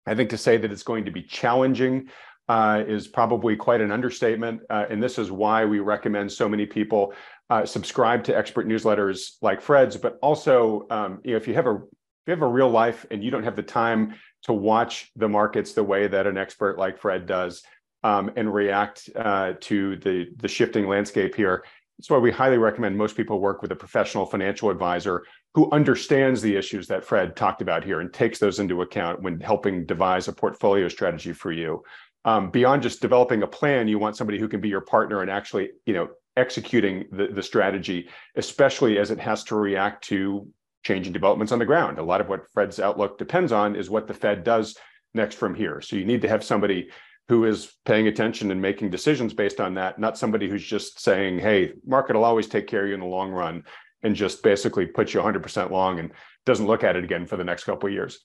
I think to say that it's going to be challenging uh, is probably quite an understatement. Uh, and this is why we recommend so many people uh, subscribe to expert newsletters like Fred's, but also um, you know, if you have a if you have a real life and you don't have the time to watch the markets the way that an expert like Fred does um, and react uh, to the the shifting landscape here, that's why we highly recommend most people work with a professional financial advisor who understands the issues that Fred talked about here and takes those into account when helping devise a portfolio strategy for you. Um, beyond just developing a plan, you want somebody who can be your partner and actually, you know, executing the, the strategy, especially as it has to react to changing developments on the ground. A lot of what Fred's outlook depends on is what the Fed does next from here. So you need to have somebody who is paying attention and making decisions based on that, not somebody who's just saying, hey, market will always take care of you in the long run and just basically puts you 100% long and doesn't look at it again for the next couple of years.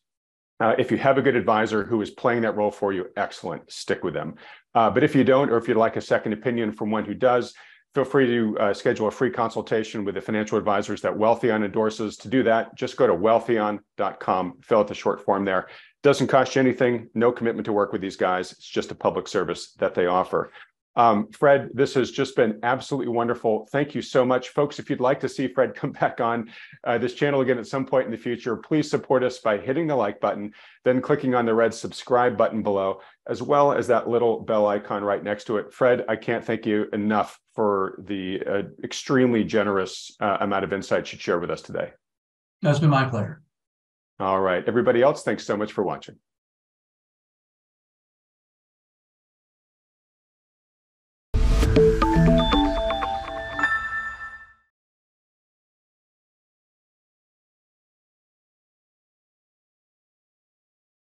Uh, if you have a good advisor who is playing that role for you, excellent, stick with them. Uh, but if you don't, or if you'd like a second opinion from one who does, feel free to uh, schedule a free consultation with the financial advisors that Wealthion endorses. To do that, just go to wealthion.com, fill out the short form there. Doesn't cost you anything, no commitment to work with these guys. It's just a public service that they offer. Um, Fred, this has just been absolutely wonderful. Thank you so much. Folks, if you'd like to see Fred come back on uh, this channel again at some point in the future, please support us by hitting the like button, then clicking on the red subscribe button below, as well as that little bell icon right next to it. Fred, I can't thank you enough for the uh, extremely generous uh, amount of insight you shared with us today. It's been my pleasure. All right. Everybody else, thanks so much for watching.